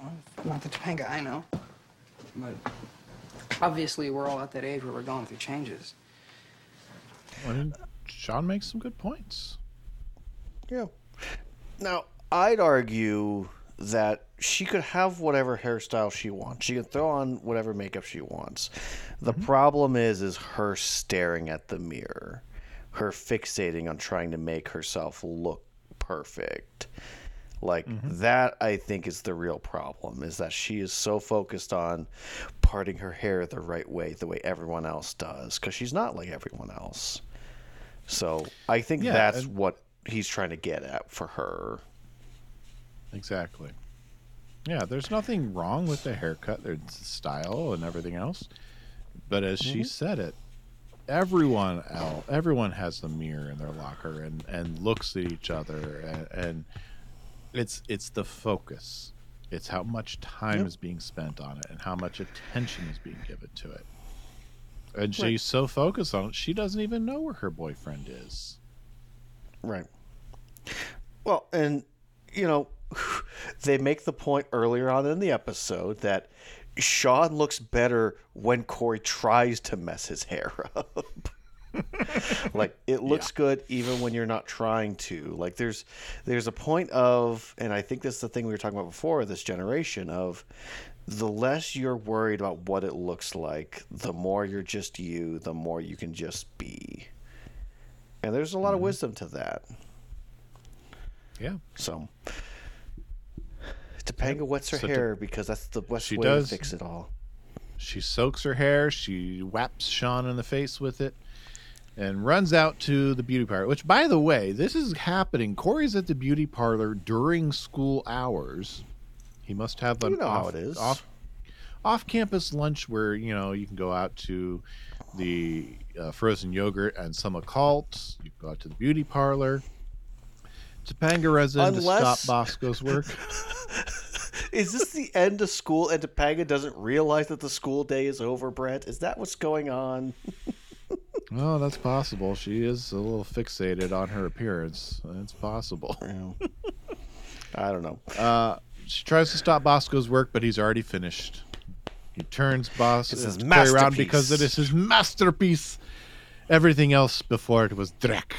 [SPEAKER 4] Well, not the Topanga I know. But obviously, we're all at that age where we're going through changes.
[SPEAKER 3] I mean, Shawn makes some good points.
[SPEAKER 2] Yeah. Now, I'd argue that she could have whatever hairstyle she wants. She can throw on whatever makeup she wants. The mm-hmm. problem is is her staring at the mirror. Her fixating on trying to make herself look perfect. Like mm-hmm. that I think is the real problem is that she is so focused on parting her hair the right way, the way everyone else does cuz she's not like everyone else. So, I think
[SPEAKER 3] Yeah,
[SPEAKER 2] that's
[SPEAKER 3] and-
[SPEAKER 2] what he's trying to get at for her.
[SPEAKER 3] Exactly. Yeah, there's nothing wrong with the haircut, there's style and everything else. But as she mm-hmm. said it, everyone else, everyone has the mirror in their locker and and looks at each other and, and it's it's the focus. It's how much time
[SPEAKER 2] Yep.
[SPEAKER 3] is being spent on it and how much attention is being given to it. And she's so focused on it, she doesn't even know where her boyfriend is.
[SPEAKER 2] Right. Well, and you know, they make the point earlier on in the episode that Shawn looks better when Cory tries to mess his hair up. like it looks good even when you're not trying to. Like there's there's a point of and I think this is the thing we were talking about before this generation of the less you're worried about what it looks like, the more you're just you, the more you can just be. And there's a lot of
[SPEAKER 3] Mm-hmm.
[SPEAKER 2] wisdom to that.
[SPEAKER 3] Yeah.
[SPEAKER 2] So Topanga wets her
[SPEAKER 3] So to-
[SPEAKER 2] hair because that's the best way
[SPEAKER 3] does.
[SPEAKER 2] to fix it all.
[SPEAKER 3] She soaks her hair, she whaps Shawn in the face with it, and runs out to the beauty parlor. Which, by the way, this is happening. Cory's at the beauty parlor during school hours. He must have an
[SPEAKER 2] You know
[SPEAKER 3] off, off off campus lunch where you know you can go out to the uh, frozen yogurt and some occult. You go out to the beauty parlor. Topanga in to stop Bosco's work.
[SPEAKER 2] Is this the end of school and Topanga doesn't realize that the school day is over, Brett? Is that what's going on?
[SPEAKER 3] Oh, that's possible. She is a little fixated on her appearance. It's possible.
[SPEAKER 2] I don't know.
[SPEAKER 3] Uh, she tries to stop Bosco's work, but he's already finished. He turns Bos
[SPEAKER 2] It's his
[SPEAKER 3] uh, around because it is his masterpiece. Everything else before it was Drek.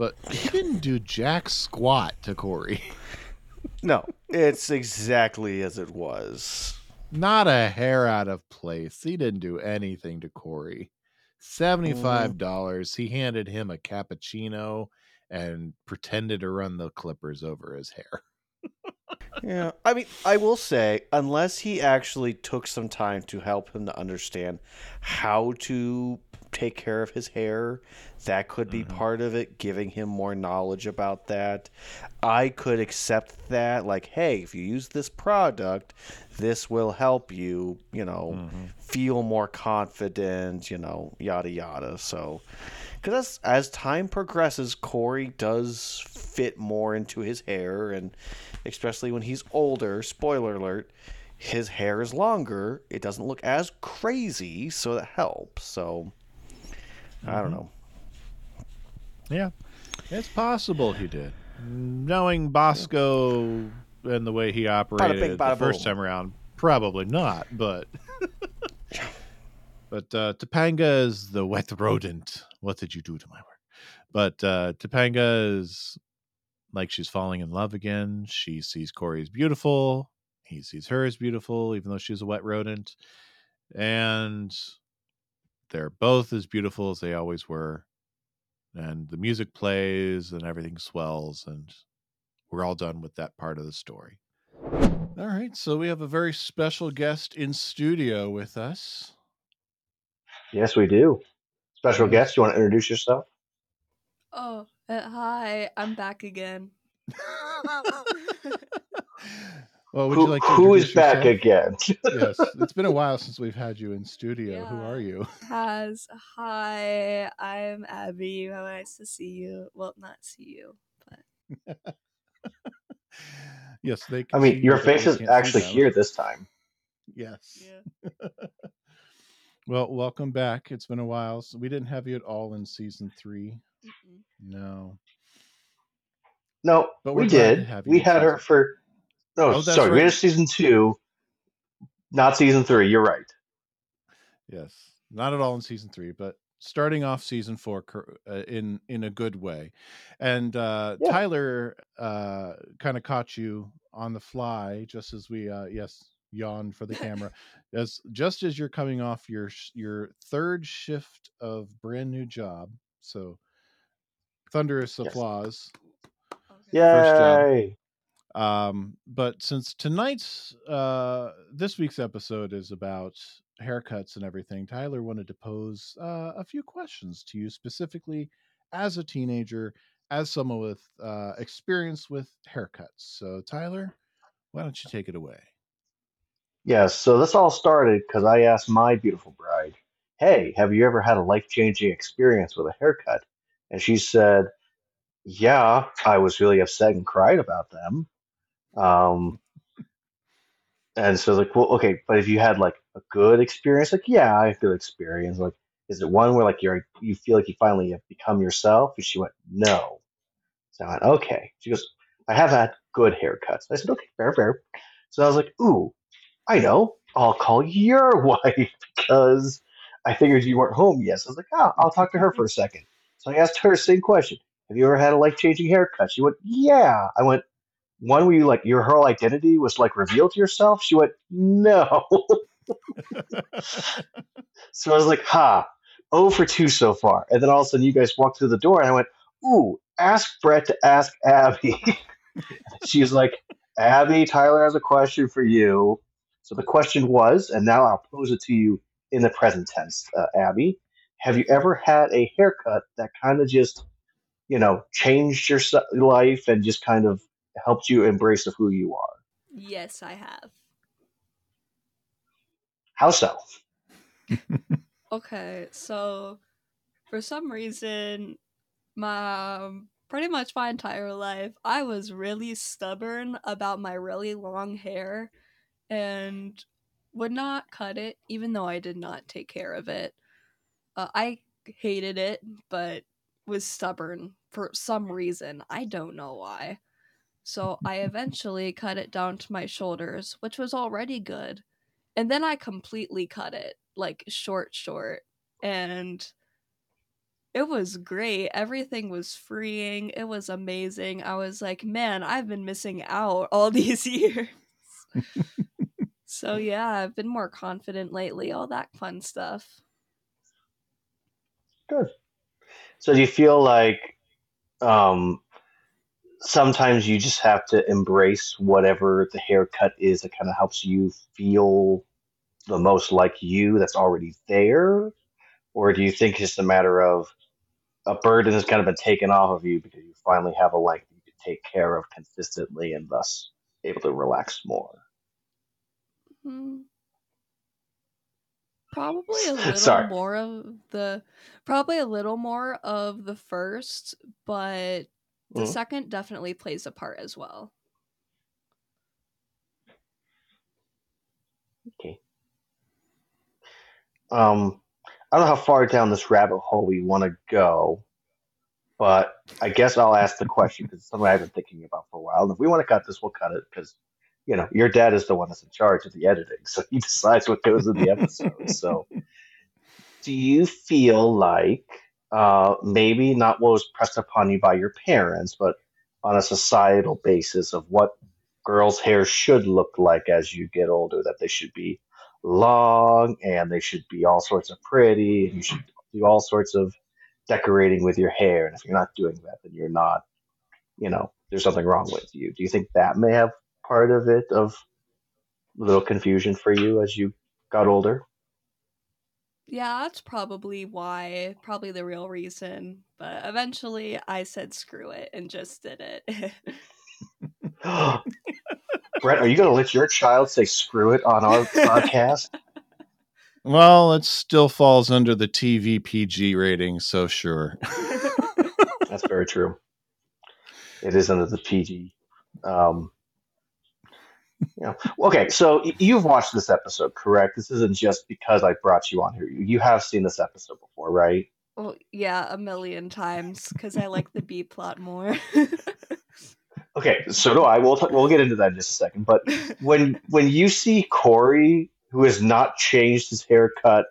[SPEAKER 3] But he didn't do jack squat to Cory.
[SPEAKER 2] No, it's exactly as it was.
[SPEAKER 3] Not a hair out of place. He didn't do anything to Cory. Seventy-five mm. dollars. He handed him a cappuccino and pretended to run the clippers over his hair.
[SPEAKER 2] Yeah, I mean, I will say, unless he actually took some time to help him to understand how to take care of his hair, that could be mm-hmm. part of it, giving him more knowledge about that. I could accept that, like, hey, if you use this product, this will help you, you know, mm-hmm. feel more confident, you know, yada yada. So, because as, as time progresses, Cory does fit more into his hair, and especially when he's older, spoiler alert, his hair is longer. It doesn't look as crazy, so that helps. So, I don't know.
[SPEAKER 3] Yeah, it's possible he did. Knowing Bosco and the way he operated the
[SPEAKER 2] bada
[SPEAKER 3] first
[SPEAKER 2] boom.
[SPEAKER 3] time around, probably not. But but uh, Topanga is the wet rodent. What did you do to my work? But uh, Topanga is like she's falling in love again. She sees Cory as beautiful. He sees her as beautiful, even though she's a wet rodent. And they're both as beautiful as they always were and the music plays and everything swells and we're all done with that part of the story all right so we have a very special guest in studio with us
[SPEAKER 1] Yes, we do. Special guest, you want to introduce yourself?
[SPEAKER 7] Oh, uh, hi, I'm back again.
[SPEAKER 3] well would
[SPEAKER 1] Who,
[SPEAKER 3] you like to
[SPEAKER 1] who is
[SPEAKER 3] introduce
[SPEAKER 1] back
[SPEAKER 3] yourself?
[SPEAKER 1] again?
[SPEAKER 3] yes it's been a while since we've had you in studio who are you
[SPEAKER 7] Has hi, I'm Abby. How nice to see you. Well, not see you, but
[SPEAKER 3] yes they
[SPEAKER 1] I mean,
[SPEAKER 3] see
[SPEAKER 1] your
[SPEAKER 3] you, but we
[SPEAKER 1] face is
[SPEAKER 3] can't
[SPEAKER 1] actually
[SPEAKER 3] them.
[SPEAKER 1] here this time.
[SPEAKER 3] yes
[SPEAKER 7] yeah.
[SPEAKER 3] well welcome back it's been a while so we didn't have you at all in season three
[SPEAKER 7] Mm-mm.
[SPEAKER 3] no
[SPEAKER 1] No,
[SPEAKER 3] But we're
[SPEAKER 1] we did. We
[SPEAKER 3] in
[SPEAKER 1] had her for. No,
[SPEAKER 3] Oh, that's
[SPEAKER 1] sorry, we
[SPEAKER 3] right.
[SPEAKER 1] had season two, not season three. You're right.
[SPEAKER 3] Yes, not at all in season three, but starting off season four uh, in in a good way. And uh,
[SPEAKER 1] Yeah.
[SPEAKER 3] Tyler uh, kind of caught you on the fly, just as we uh, yes yawned for the camera, as just as you're coming off your your third shift of brand new job. So thunderous
[SPEAKER 1] Yes.
[SPEAKER 3] applause.
[SPEAKER 7] Okay.
[SPEAKER 3] First job.
[SPEAKER 1] Yay!
[SPEAKER 3] Um, but since tonight's uh this week's episode is about haircuts and everything, Tyler wanted to pose uh, a few questions to you specifically as a teenager, as someone with uh experience with haircuts. So Tyler, why don't you take it away?
[SPEAKER 1] Yes, so this all started because I asked my beautiful bride, Hey, have you ever had a life changing experience with a haircut? And she said, Yeah, I was really upset and cried about them. Um, and so, like, well, okay, but if you had like a good experience, like, yeah, I feel experience. Like, is it one where like you're you feel like you finally have become yourself? And she went, No. So I went, Okay. She goes, I have had good haircuts. I said, Okay, fair, fair. So I was like, Ooh, I know. I'll call your wife because I figured you weren't home yet. So I was like, oh, I'll talk to her for a second. So I asked her the same question. Have you ever had a life changing haircut? She went, Yeah. I went, one where you like your whole identity was like revealed to yourself? She went, No. so I was like, ha, oh for two so far. And then all of a sudden you guys walked through the door and I went, Ooh, ask Brett to ask Abby. She's like, Abby, Tyler has a question for you. So the question was, and now I'll pose it to you in the present tense, uh, Abby. Have you ever had a haircut that kind of just, you know, changed your life and just kind of helped you embrace of who you are?
[SPEAKER 7] Yes, I have.
[SPEAKER 1] How so?
[SPEAKER 7] Okay, so for some reason, my um, pretty much my entire life, I was really stubborn about my really long hair and would not cut it, even though I did not take care of it. Uh, I hated it, but was stubborn for some reason. I don't know why. So I eventually cut it down to my shoulders, which was already good. And then I completely cut it, like short, short. And it was great. Everything was freeing. It was amazing. I was like, man, I've been missing out all these years. so yeah, I've been more confident lately, all that fun stuff.
[SPEAKER 1] Good. So do you feel like um, sometimes you just have to embrace whatever the haircut is that kind of helps you feel the most like you that's already there? Or do you think it's a matter of a burden has kind of been taken off of you because you finally have a length you can take care of consistently and thus able to relax more?
[SPEAKER 7] Hmm. Probably a little
[SPEAKER 1] Sorry.
[SPEAKER 7] more of the probably a little more of the first, but the
[SPEAKER 1] Mhm.
[SPEAKER 7] second definitely plays a part as well.
[SPEAKER 1] Okay. Um, I don't know how far down this rabbit hole we want to go, but I guess I'll ask the question because it's something I've been thinking about for a while. And if we want to cut this, we'll cut it because, you know, your dad is the one that's in charge of the editing, so he decides what goes in the episode. so, do you feel like uh, maybe not what was pressed upon you by your parents, but on a societal basis of what girls' hair should look like as you get older, that they should be long and they should be all sorts of pretty and you should do all sorts of decorating with your hair and if you're not doing that then you're not you know there's something wrong with you do you think that may have part of it of a little confusion for you as you got older
[SPEAKER 7] Yeah, that's probably why, probably the real reason. But eventually I said screw it and just did it.
[SPEAKER 1] brett are you going to let your child say screw it on our podcast
[SPEAKER 3] Well, it still falls under the TV PG rating, so sure.
[SPEAKER 1] that's very true it is under the pg um, yeah. Okay, so you've watched this episode, correct? This isn't just because I brought you on here. You have seen this episode before, right?
[SPEAKER 7] well, yeah, a million times because I like the B plot more.
[SPEAKER 1] Okay, so do I. We'll t- we'll get into that in just a second. But when when you see Cory, who has not changed his haircut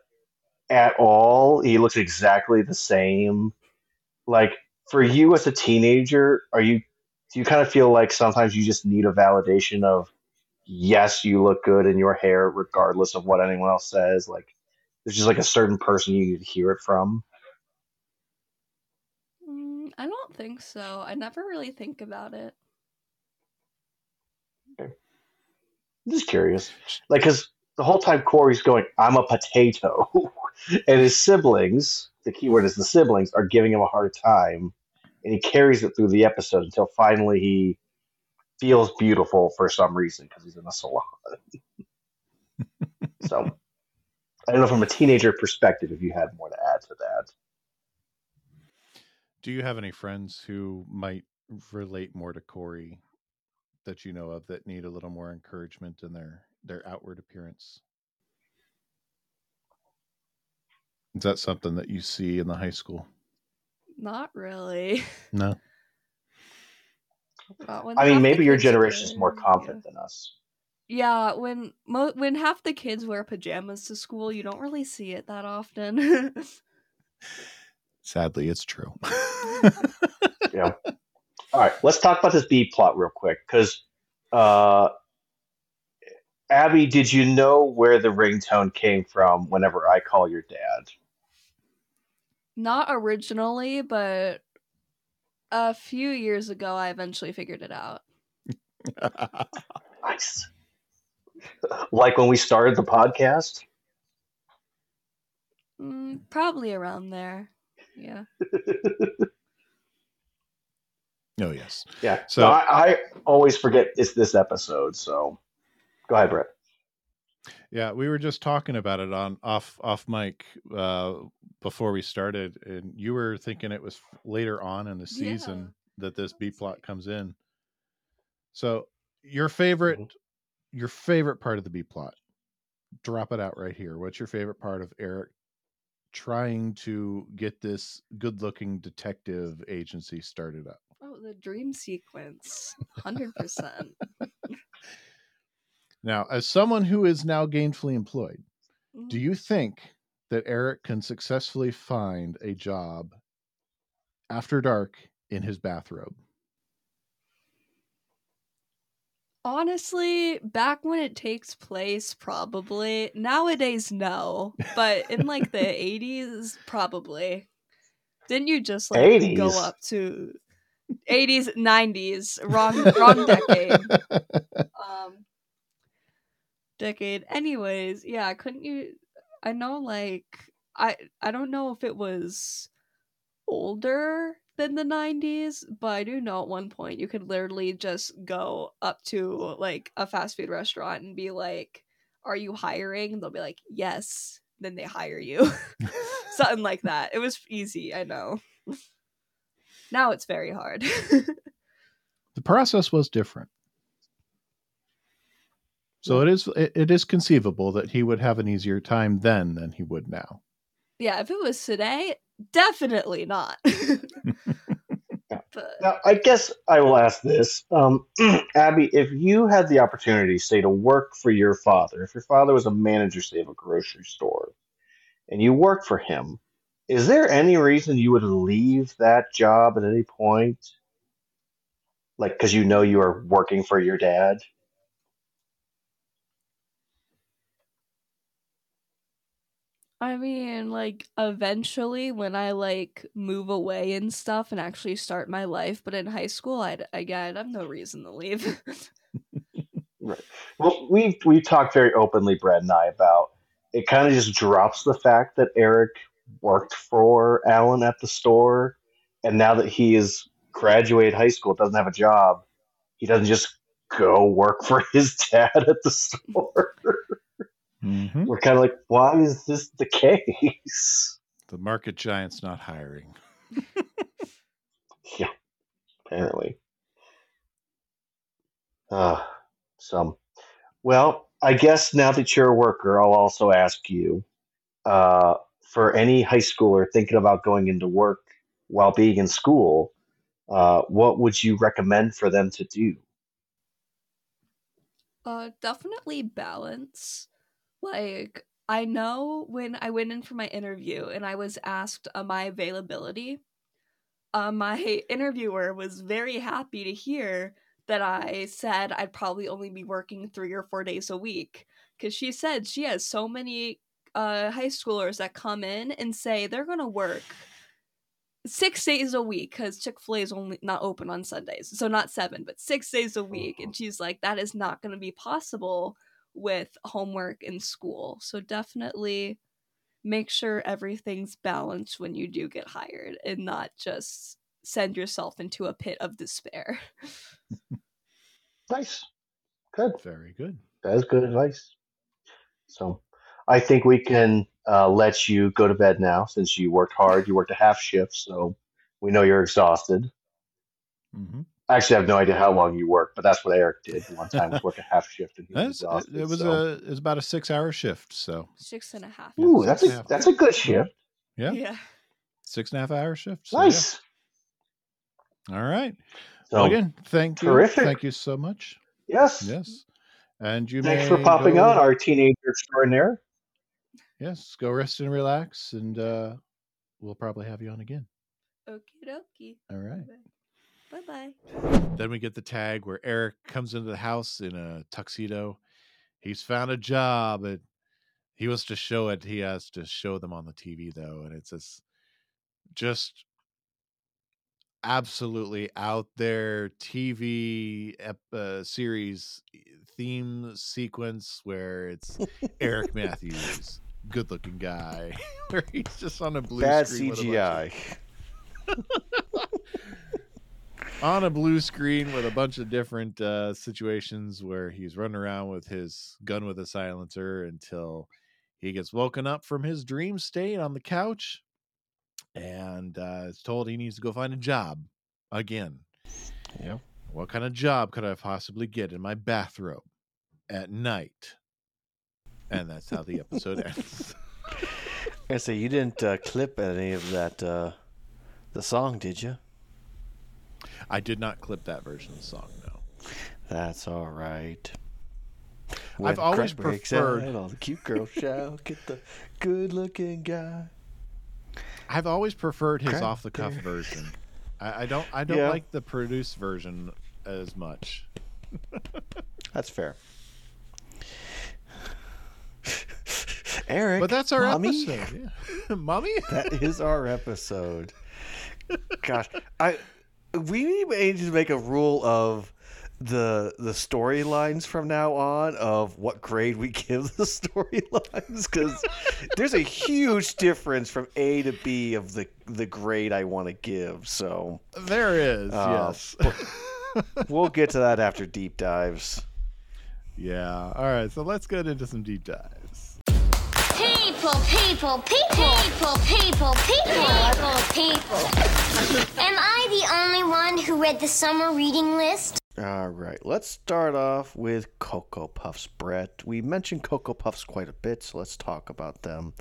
[SPEAKER 1] at all, he looks exactly the same. Like for you as a teenager, are you do you kind of feel like sometimes you just need a validation of yes, you look good in your hair, regardless of what anyone else says? Like there's just like a certain person you need to hear it from.
[SPEAKER 7] Mm, I don't think so. I never really think about it.
[SPEAKER 1] I'm just curious. Like, because the whole time Cory's going, I'm a potato. and his siblings, the key word is the siblings, are giving him a hard time. And he carries it through the episode until finally he feels beautiful for some reason because he's in a salon. so, I don't know from a teenager perspective if you had more to add to that.
[SPEAKER 3] Do you have any friends who might relate more to Cory that you know of that need a little more encouragement in their their outward appearance? Is that something that you see in the high school?
[SPEAKER 7] Not really.
[SPEAKER 3] No.
[SPEAKER 7] Not when
[SPEAKER 1] I mean, maybe your generation is more confident
[SPEAKER 7] yeah.
[SPEAKER 1] than us.
[SPEAKER 7] Yeah, when mo- when half the kids wear pajamas to school, you don't really see it that often.
[SPEAKER 3] Sadly, it's true.
[SPEAKER 1] Yeah. All right, let's talk about this B plot real quick because, uh, Abby, did you know where the ringtone came from? Whenever I call your dad,
[SPEAKER 7] Not originally, but a few years ago, I eventually figured it out.
[SPEAKER 1] nice. like when we started the podcast.
[SPEAKER 7] Mm, probably around there. Yeah.
[SPEAKER 3] oh yes.
[SPEAKER 1] Yeah.
[SPEAKER 3] So-
[SPEAKER 1] So I, I always forget it's this episode. So go ahead, Brett.
[SPEAKER 3] Yeah, we were just talking about it on off off mic uh, before we started, and you were thinking it was later on in the
[SPEAKER 7] Yeah,
[SPEAKER 3] season that this B plot comes in. So, your favorite,
[SPEAKER 1] Mhm.
[SPEAKER 3] your favorite part of the B plot. Drop it out right here. What's your favorite part of Eric trying to get this good-looking detective agency started up?
[SPEAKER 7] Oh, the dream sequence. 100%.
[SPEAKER 3] Now, as someone who is now gainfully employed. Do you think that Eric can successfully find a job after dark in his bathrobe?
[SPEAKER 7] Honestly, back when it takes place, probably. Nowadays, no. But in like the 80s, probably. Didn't you just like go up to 80s, 90s? Wrong, wrong decade. Um, decade. Anyways, yeah, couldn't you? I know, like, I I don't know if it was older than the 90s, but I do know at one point you could literally just go up to like a fast food restaurant and be like, "Are you hiring?" And they'll be like, "Yes." Then they hire you. Something like that. It was easy, I know. now it's very hard.
[SPEAKER 3] the process was different. So it is it, it is conceivable that he would have an easier time then than he would now.
[SPEAKER 7] yeah, if it was today, definitely not. but
[SPEAKER 1] Now, I guess I will ask this, um, Abby. If you had the opportunity, say, to work for your father, if your father was a manager, say, of a grocery store, and you worked for him, is there any reason you would leave that job at any point? Like, because you know you are working for your dad.
[SPEAKER 7] I mean, like eventually when I like move away and stuff and actually start my life, but in high school, I'd again, I have no reason to leave. Right.
[SPEAKER 1] Well, we've we talked very openly, Brad and I, about it. Kind of just drops the fact that Eric worked for Alan at the store, and now that he is graduated high school, doesn't have a job, he doesn't just go work for his dad at the store.
[SPEAKER 3] Mm-hmm.
[SPEAKER 1] We're kind of like, why is this the case?
[SPEAKER 3] The market giant's not hiring.
[SPEAKER 1] Yeah, apparently. Uh, so, well, I guess now that you're a worker, I'll also ask you uh, for any high schooler thinking about going into work while being in school, uh, what would you recommend for them to do?
[SPEAKER 7] uh, definitely balance. Like, I know when I went in for my interview and I was asked uh, my availability, uh, my interviewer was very happy to hear that I said I'd probably only be working three or four days a week. Because she said she has so many uh, high schoolers that come in and say they're going to work six days a week because Chick-fil-A is only not open on Sundays. So not seven, but six days a week. And she's like, that is not going to be possible with homework in school. So definitely make sure everything's balanced when you do get hired and not just send yourself into a pit of despair.
[SPEAKER 1] Nice. Good.
[SPEAKER 3] Very good.
[SPEAKER 1] That is good advice. So, I think we can uh, let you go to bed now since you worked hard. You worked a half shift, so we know you're exhausted.
[SPEAKER 3] Mm-hmm.
[SPEAKER 1] I actually have no idea how long you work, but that's what Eric did one time was work a half shift and he was
[SPEAKER 3] it,
[SPEAKER 1] exhausted.
[SPEAKER 3] it was
[SPEAKER 1] so.
[SPEAKER 3] a it was about a six hour shift. So
[SPEAKER 7] Six and a half.
[SPEAKER 1] Ooh, that's
[SPEAKER 3] six and
[SPEAKER 1] a
[SPEAKER 3] half.
[SPEAKER 1] that's a good shift.
[SPEAKER 3] yeah,
[SPEAKER 7] Yeah.
[SPEAKER 3] six and a half hour shift. So, yeah.
[SPEAKER 1] Nice.
[SPEAKER 3] All right.
[SPEAKER 1] So
[SPEAKER 3] well, again, thank you.
[SPEAKER 1] terrific.
[SPEAKER 3] Thank you so much.
[SPEAKER 1] yes.
[SPEAKER 3] Yes. And you
[SPEAKER 1] Thanks
[SPEAKER 3] may
[SPEAKER 1] for popping
[SPEAKER 3] go-
[SPEAKER 1] on, our teenager extraordinaire.
[SPEAKER 3] Yes, go rest and relax, and uh, we'll probably have you on again.
[SPEAKER 7] Okie dokie.
[SPEAKER 3] All right.
[SPEAKER 7] Bye bye. Bye.
[SPEAKER 3] Then we get the tag where Eric comes into the house in a tuxedo. He's found a job, and he wants to show it. He has to show them on the TV though, and it's this just absolutely out there TV ep- uh, series theme sequence where it's Eric Matthews, good-looking guy, where he's just on a blue
[SPEAKER 2] Bad
[SPEAKER 3] screen with a bunch of-
[SPEAKER 2] CGI.
[SPEAKER 3] on a blue screen with a bunch of different uh, situations where he's running around with his gun with a silencer until he gets woken up from his dream state on the couch and uh, is told he needs to go find a job again.
[SPEAKER 2] Yeah.
[SPEAKER 3] What kind of job could I possibly get in my bathrobe at night? And that's how the episode ends.
[SPEAKER 2] I say you didn't uh, clip any of that uh, the song, did you?
[SPEAKER 3] I did not clip that version of the song, no.
[SPEAKER 2] That's all right.
[SPEAKER 3] I've
[SPEAKER 2] the
[SPEAKER 3] always preferred-
[SPEAKER 2] out, all the cute girls shout, "Get the good-looking guy."
[SPEAKER 3] I've always preferred his off the cuff version. I, I don't I don't
[SPEAKER 2] Yeah.
[SPEAKER 3] like the produced version as much.
[SPEAKER 2] That's fair. Eric,
[SPEAKER 3] But that's our
[SPEAKER 2] mommy?
[SPEAKER 3] episode. Yeah. Mommy?
[SPEAKER 2] That is our episode. Gosh, I we need to make a rule of the the storylines from now on of what grade we give the storylines because there's a huge difference from A to B of the the grade I want to give. So
[SPEAKER 3] There is,
[SPEAKER 2] Uh,
[SPEAKER 3] yes.
[SPEAKER 2] we'll get to that after deep dives.
[SPEAKER 3] yeah. All right, so let's get into some deep dives.
[SPEAKER 6] People, people, people, people, people, people, people. Am I the only one who read the summer reading list?
[SPEAKER 2] All right, let's start off with Cocoa Puffs, Brett. We mentioned Cocoa Puffs quite a bit, so let's talk about them.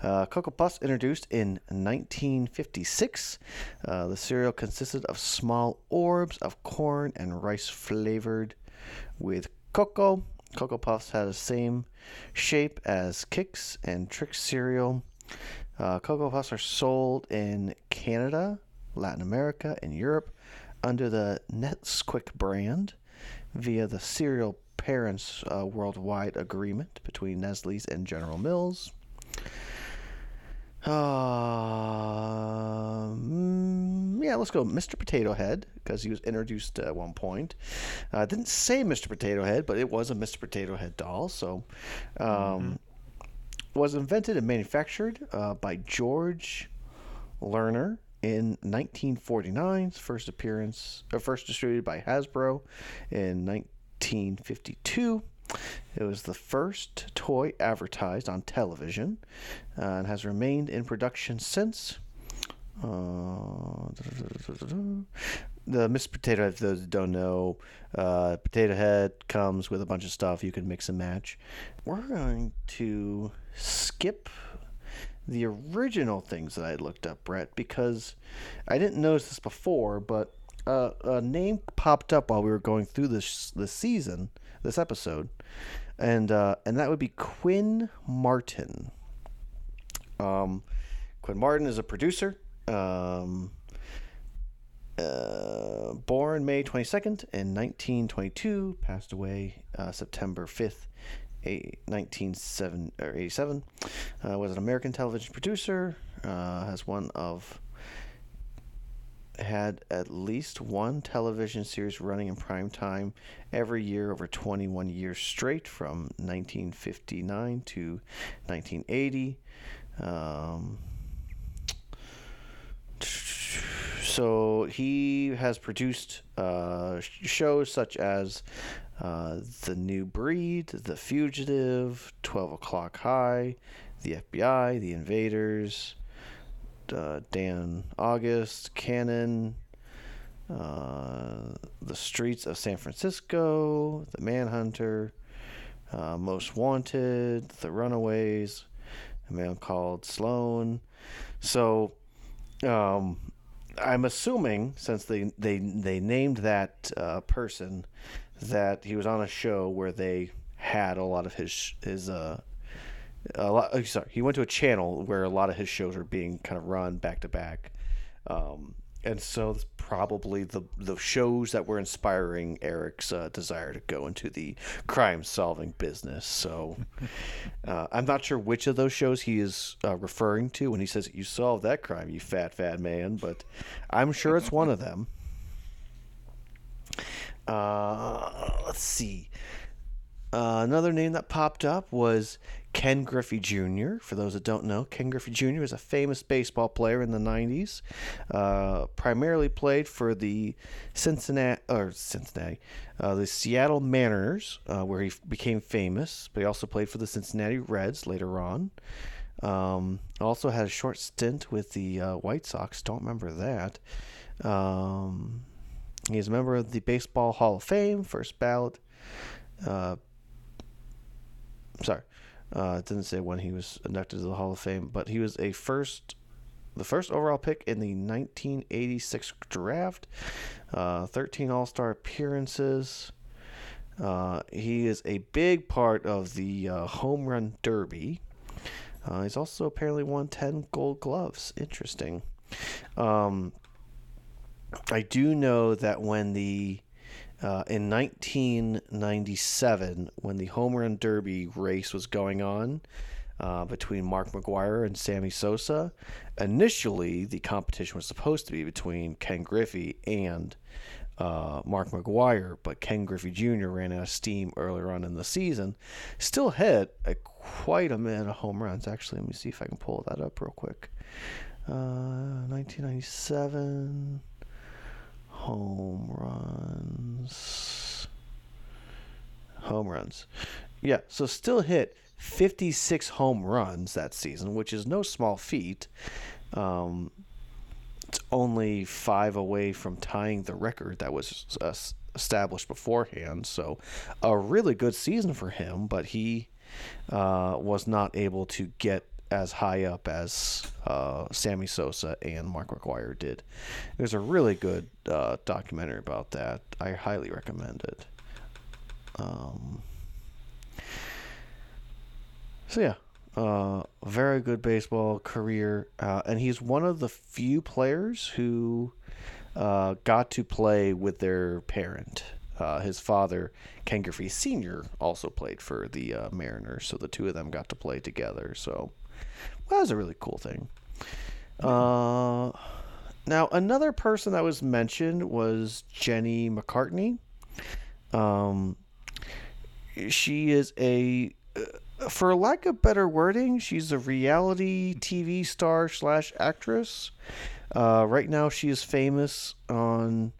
[SPEAKER 2] Uh, Cocoa Puffs introduced in 1956. Uh, the cereal consisted of small orbs of corn and rice flavored with cocoa. Cocoa Puffs had the same shape as Kix and Trix cereal. Uh, Cocoa Puffs are sold in Canada, Latin America, and Europe under the Nesquik brand via the Cereal Partners uh, Worldwide Agreement between Nestle's and General Mills. Um, yeah, let's go Mr. Potato Head because he was introduced at one point. Uh, didn't say Mr. Potato Head, but it was a Mr. Potato Head doll. So, um, was invented and manufactured uh, by George Lerner in 1949. First appearance, uh, first distributed by Hasbro in 1952. It was the first toy advertised on television uh, and has remained in production since. Uh, the Mr. Potato for those don't know, uh, Potato Head comes with a bunch of stuff you can mix and match. We're going to skip the original things that I looked up, Brett, because I didn't notice this before, but uh, a name popped up while we were going through this this season, this episode, and uh, and that would be Quinn Martin. Um, Quinn Martin is a producer. Um, uh, born May 22nd in 1922, passed away uh, September 5th, a- 1987. Uh, was an American television producer. Uh, has one of had at least one television series running in prime time every year over 21 years straight from 1959 to 1980. Um, so he has produced uh, shows such as uh, The New Breed, The Fugitive, 12 O'Clock High, The FBI, The Invaders, uh, Dan August, Cannon, uh, The Streets of San Francisco, The Manhunter, uh, Most Wanted, The Runaways, a man called Sloane. So, um, I'm assuming since they they they named that uh, person that he was on a show where they had a lot of his his uh a lot oh, sorry he went to a channel where a lot of his shows are being kind of run back to back um and so it's probably the the shows that were inspiring Eric's uh, desire to go into the crime solving business. So uh, I'm not sure which of those shows he is uh, referring to when he says you solved that crime, you fat fat man, but I'm sure it's one of them. Uh, let's see. Uh, another name that popped up was Ken Griffey Jr. For those that don't know, Ken Griffey Jr. is a famous baseball player in the 90s. Uh, primarily played for the Cincinnati, or Cincinnati, uh, the Seattle Mariners, uh, where he became famous, but he also played for the Cincinnati Reds later on. Um, also had a short stint with the uh, White Sox. Don't remember that. Um, he's a member of the Baseball Hall of Fame, first ballot. Uh, sorry, uh, it didn't say when he was inducted to the Hall of Fame, but he was a first, the first overall pick in the 1986 draft. Uh, 13 All Star appearances. Uh, he is a big part of the uh, home run derby. Uh, he's also apparently won 10 gold gloves. Interesting. Um, I do know that when the uh, in 1997, when the home run derby race was going on uh, between Mark McGwire and Sammy Sosa, initially the competition was supposed to be between Ken Griffey and uh, Mark McGwire, but Ken Griffey Jr. ran out of steam earlier on in the season. Still hit a, quite a amount of home runs. Actually, let me see if I can pull that up real quick. 1997 uh, home runs. Home runs. Yeah, so still hit 56 home runs that season, which is no small feat. Um, it's only five away from tying the record that was uh, established beforehand. So, a really good season for him, but he uh, was not able to get as high up as uh, Sammy Sosa and Mark McGwire did. There's a really good uh, documentary about that. I highly recommend it. Um, so yeah, uh, very good baseball career, uh, and he's one of the few players who uh, got to play with their parent. Uh, his father, Ken Griffey Sr., also played for the uh, Mariners, so the two of them got to play together. So that was a really cool thing. Uh, now, another person that was mentioned was Jenny McCarthy. Um, she is a, uh, for lack of better wording, she's a reality TV star slash actress. Uh, right now, she is famous on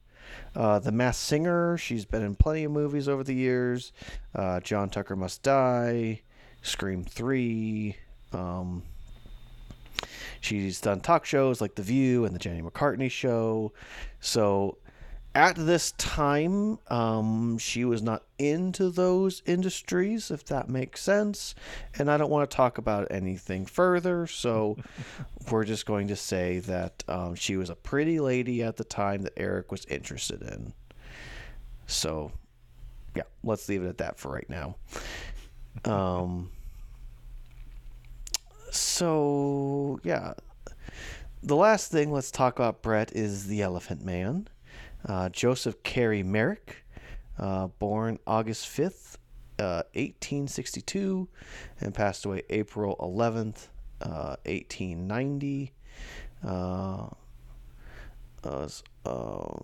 [SPEAKER 2] uh, The Masked Singer. She's been in plenty of movies over the years. Uh, John Tucker Must Die, Scream 3. Um, She's done talk shows like The View and The Jenny McCarthy Show. So at this time, um, she was not into those industries, if that makes sense. And I don't want to talk about anything further. So we're just going to say that um, she was a pretty lady at the time that Eric was interested in. So, yeah, let's leave it at that for right now. Um, so yeah, the last thing let's talk about Brett is the Elephant Man, uh, Joseph Carey Merrick, uh, born August fifth, uh, eighteen sixty two, and passed away April eleventh, uh, eighteen ninety. Uh, was, uh,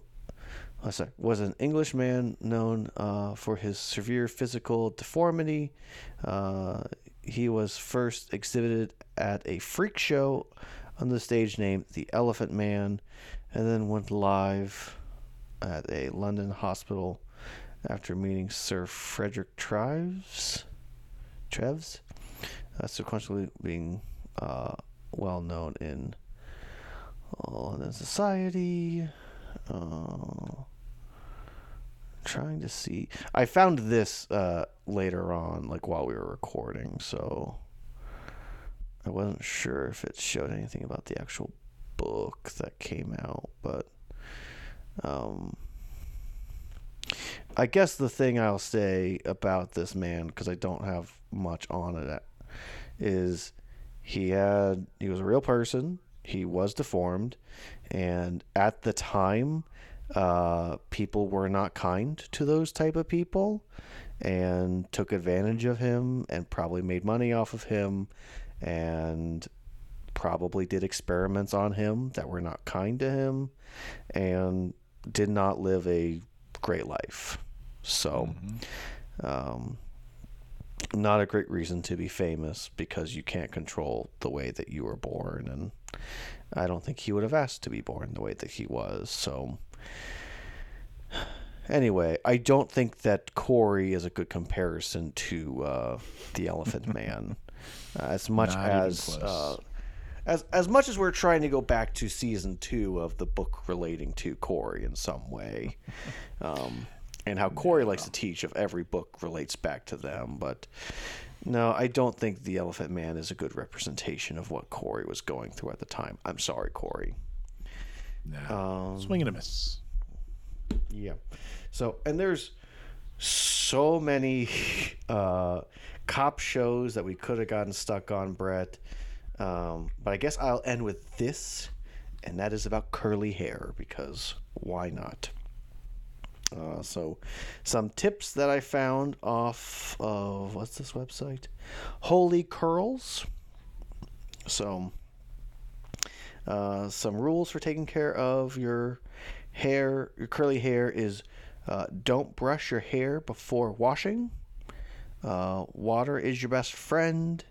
[SPEAKER 2] sorry, was an Englishman known uh, for his severe physical deformity. Uh, he was first exhibited at a freak show on the stage name The Elephant Man, and then went live at a London hospital after meeting Sir Frederick Treves. Treves, uh, sequentially being uh, well known in London society. Uh, trying to see. I found this uh, later on, like while we were recording, so I wasn't sure if it showed anything about the actual book that came out, but um, I guess the thing I'll say about this man, because I don't have much on it, is he had he was a real person. He was deformed, and at the time, uh, people were not kind to those type of people, and took advantage of him, and probably made money off of him, and probably did experiments on him that were not kind to him, and did not live a great life. So, um, not a great reason to be famous because you can't control the way that you were born. And I don't think he would have asked to be born the way that he was. So, anyway, I don't think that Cory is a good comparison to uh, the Elephant Man. Uh, as much
[SPEAKER 3] Not
[SPEAKER 2] as uh, as as much as we're trying to go back to season two of the book relating to Cory in some way, um, and how Cory likes to teach if every book relates back to them, but no, I don't think the Elephant Man is a good representation of what Cory was going through at the time. I'm sorry, Cory.
[SPEAKER 3] Nah.
[SPEAKER 2] Um,
[SPEAKER 3] Swing and a miss.
[SPEAKER 2] yeah. So, and there's so many uh, cop shows that we could have gotten stuck on, Brett. Um, but I guess I'll end with this, and that is about curly hair because why not? Uh, so, some tips that I found off of what's this website? Holy Curls. So, uh, some rules for taking care of your hair, your curly hair is uh, don't brush your hair before washing. Uh, water is your best friend.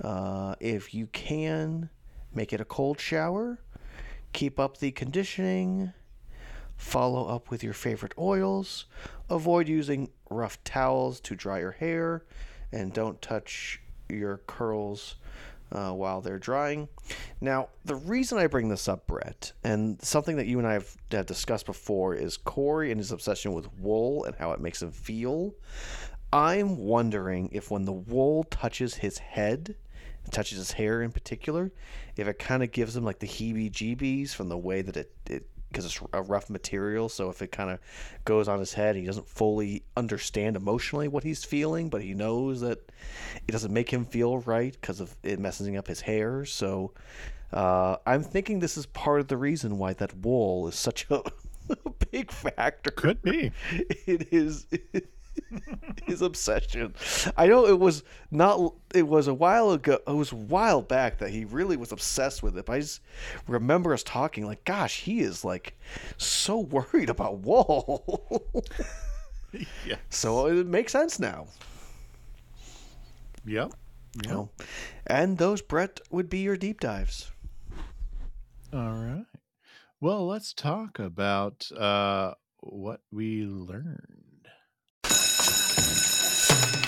[SPEAKER 2] Uh, if you can, make it a cold shower. Keep up the conditioning. Follow up with your favorite oils. Avoid using rough towels to dry your hair. And don't touch your curls uh, while they're drying. Now, the reason I bring this up, Brett, and something that you and I have, have discussed before, is Cory and his obsession with wool and how it makes him feel. I'm wondering if when the wool touches his head, touches his hair in particular, if it kind of gives him like the heebie-jeebies from the way that it, it because it's a rough material. So if it kind of goes on his head, he doesn't fully understand emotionally what he's feeling, but he knows that it doesn't make him feel right because of it messing up his hair. So uh, I'm thinking this is part of the reason why that wool is such a, a big factor.
[SPEAKER 3] Could be.
[SPEAKER 2] It is. his obsession. I know it was not. It was a while ago. It was a while back that he really was obsessed with it. But I just remember us talking like, "Gosh, he is like so worried about wool."
[SPEAKER 3] Yeah.
[SPEAKER 2] so it makes sense now.
[SPEAKER 3] Yep.
[SPEAKER 2] You know? And those Brett would be your deep dives.
[SPEAKER 3] All right. Well, let's talk about uh, what we learned.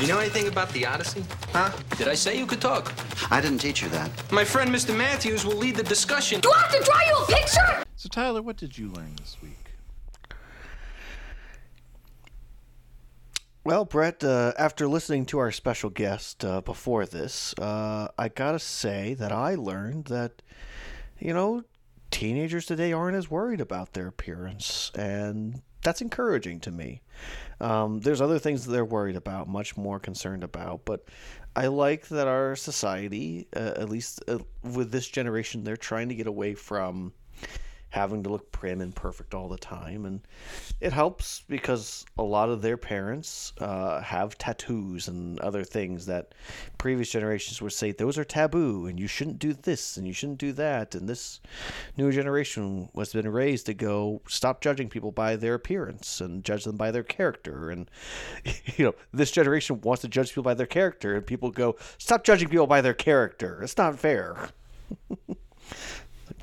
[SPEAKER 8] You know anything about the Odyssey? Huh? Did I say you could talk?
[SPEAKER 9] I didn't teach you that.
[SPEAKER 8] My friend Mr. Matthews will lead the discussion.
[SPEAKER 5] Do I have to draw you a picture?
[SPEAKER 3] So, Tyler, what did you learn this week?
[SPEAKER 2] Well, Brett, uh, after listening to our special guest uh, before this, uh, I gotta say that I learned that, you know, teenagers today aren't as worried about their appearance, and that's encouraging to me. Um, there's other things that they're worried about, much more concerned about, but I like that our society, uh, at least uh, with this generation, they're trying to get away from having to look prim and perfect all the time. And it helps because a lot of their parents uh, have tattoos and other things that previous generations would say those are taboo and you shouldn't do this and you shouldn't do that and this new generation has been raised to go stop judging people by their appearance and judge them by their character. And you know this generation wants to judge people by their character and people go stop judging people by their character. It's not fair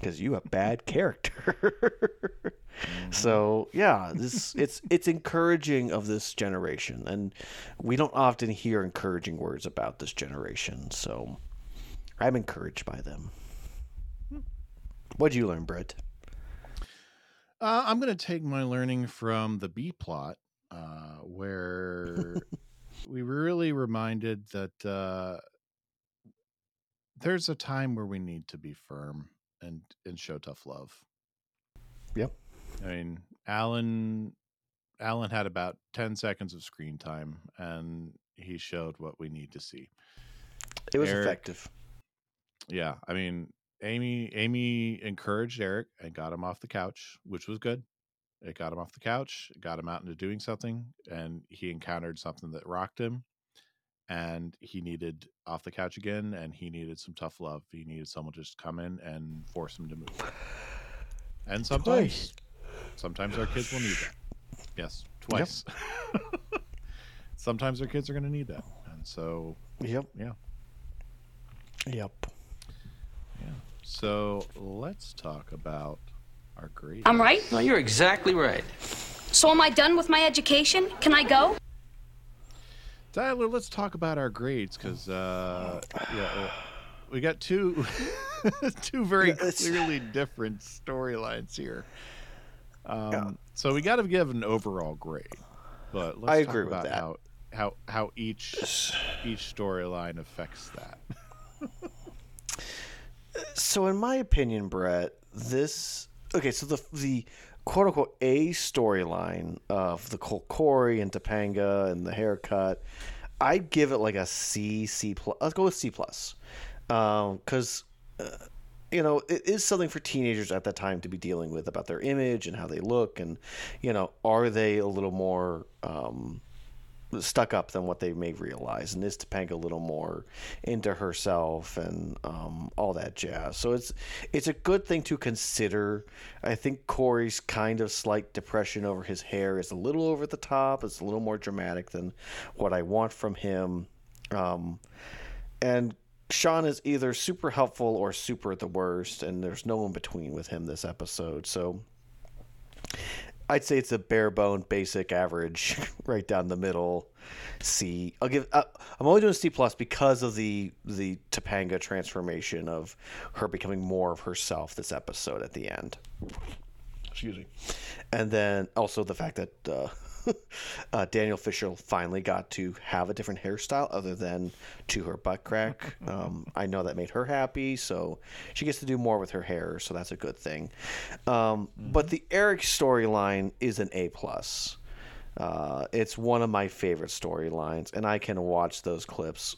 [SPEAKER 2] because you have bad character. so yeah, this it's it's encouraging of this generation, and we don't often hear encouraging words about this generation. So I'm encouraged by them. What'd you learn, Brett?
[SPEAKER 3] Uh, I'm going to take my learning from the B plot, uh, where we were really reminded that uh, there's a time where we need to be firm and and show tough love.
[SPEAKER 2] Yep.
[SPEAKER 3] I mean, Alan Alan had about 10 seconds of screen time and he showed what we need to see.
[SPEAKER 2] It was
[SPEAKER 3] Eric-
[SPEAKER 2] effective.
[SPEAKER 3] Yeah, I mean, Amy Amy encouraged Eric and got him off the couch, which was good. It got him off the couch, got him out into doing something, and he encountered something that rocked him. And he needed off the couch again, and he needed some tough love. He needed someone just to just come in and force him to move. And sometimes, sometimes our kids will need that. Yes, twice. sometimes our kids are going to need that, and so
[SPEAKER 2] Yep.
[SPEAKER 3] yeah.
[SPEAKER 2] Yep.
[SPEAKER 3] Yeah. So let's talk about our grade.
[SPEAKER 5] I'm right.
[SPEAKER 8] No, you're exactly right.
[SPEAKER 5] So am I done with my education? Can I go?
[SPEAKER 3] Tyler, let's talk about our grades because uh, yeah, uh, we got two two very
[SPEAKER 2] Yeah,
[SPEAKER 3] clearly different storylines here. Um,
[SPEAKER 2] Yeah.
[SPEAKER 3] So we got to give an overall grade, but let's
[SPEAKER 2] I
[SPEAKER 3] talk
[SPEAKER 2] agree with
[SPEAKER 3] about
[SPEAKER 2] that.
[SPEAKER 3] how how how each each storyline affects that.
[SPEAKER 2] So, in my opinion, Brett, this okay. So the the quote unquote A storyline of the Col- Cory and Topanga and the haircut, I'd give it like a C C plus. Let's go with C plus, because. uh, you know, it is something for teenagers at that time to be dealing with about their image and how they look, and you know, are they a little more um, stuck up than what they may realize, and is Topanga a little more into herself and um, all that jazz. So it's it's a good thing to consider. I think Cory's kind of slight depression over his hair is a little over the top. It's a little more dramatic than what I want from him. Um, and Shawn is either super helpful or super at the worst, and there's no in between with him this episode. So I'd say it's a bare bone, basic, average, right down the middle. C. I'll give. Uh, I'm only doing C plus because of the the Topanga transformation of her becoming more of herself this episode at the end. Excuse me. And then also the fact that uh, uh, Danielle Fishel finally got to have a different hairstyle other than to her butt crack. Um, I know that made her happy, so she gets to do more with her hair, so that's a good thing. Um, But the Eric storyline is an A plus. Uh, it's one of my favorite storylines, and I can watch those clips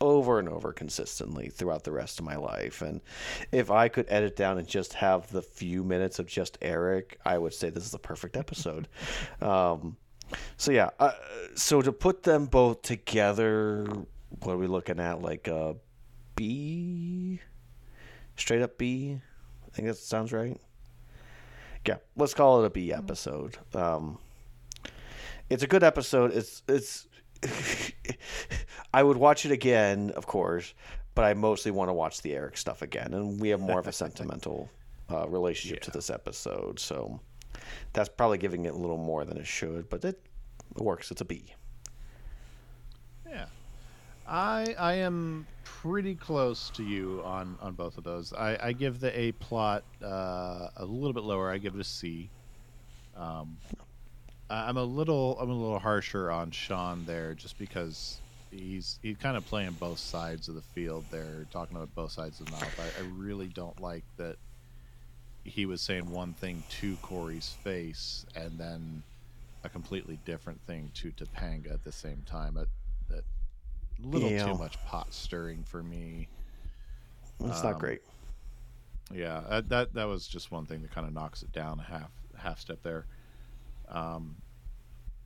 [SPEAKER 2] over and over consistently throughout the rest of my life. And if I could edit down and just have the few minutes of just Eric, I would say this is the perfect episode. um, so yeah, uh, so to put them both together, what are we looking at? Like a B, straight up B. I think that sounds right. Yeah, let's call it a B episode. Um, it's a good episode. It's it's. I would watch it again, of course, but I mostly want to watch the Eric stuff again, and we have more of a sentimental uh, relationship to this episode, so that's probably giving it a little more than it should, but it works. It's a B.
[SPEAKER 3] Yeah. I I am pretty close to you on on both of those. I, I give the A plot uh, a little bit lower. I give it a C. Um, I'm a little I'm a little harsher on Shawn there, just because he's he's kind of playing both sides of the field there, talking about both sides of the mouth. I, I really don't like that he was saying one thing to Cory's face and then a completely different thing to Topanga at the same time. A, that little
[SPEAKER 2] Yeah.
[SPEAKER 3] too much pot stirring for me.
[SPEAKER 2] It's
[SPEAKER 3] Um,
[SPEAKER 2] not great.
[SPEAKER 3] Yeah, that that, that was just one thing that kind of knocks it down a half half step there. Um,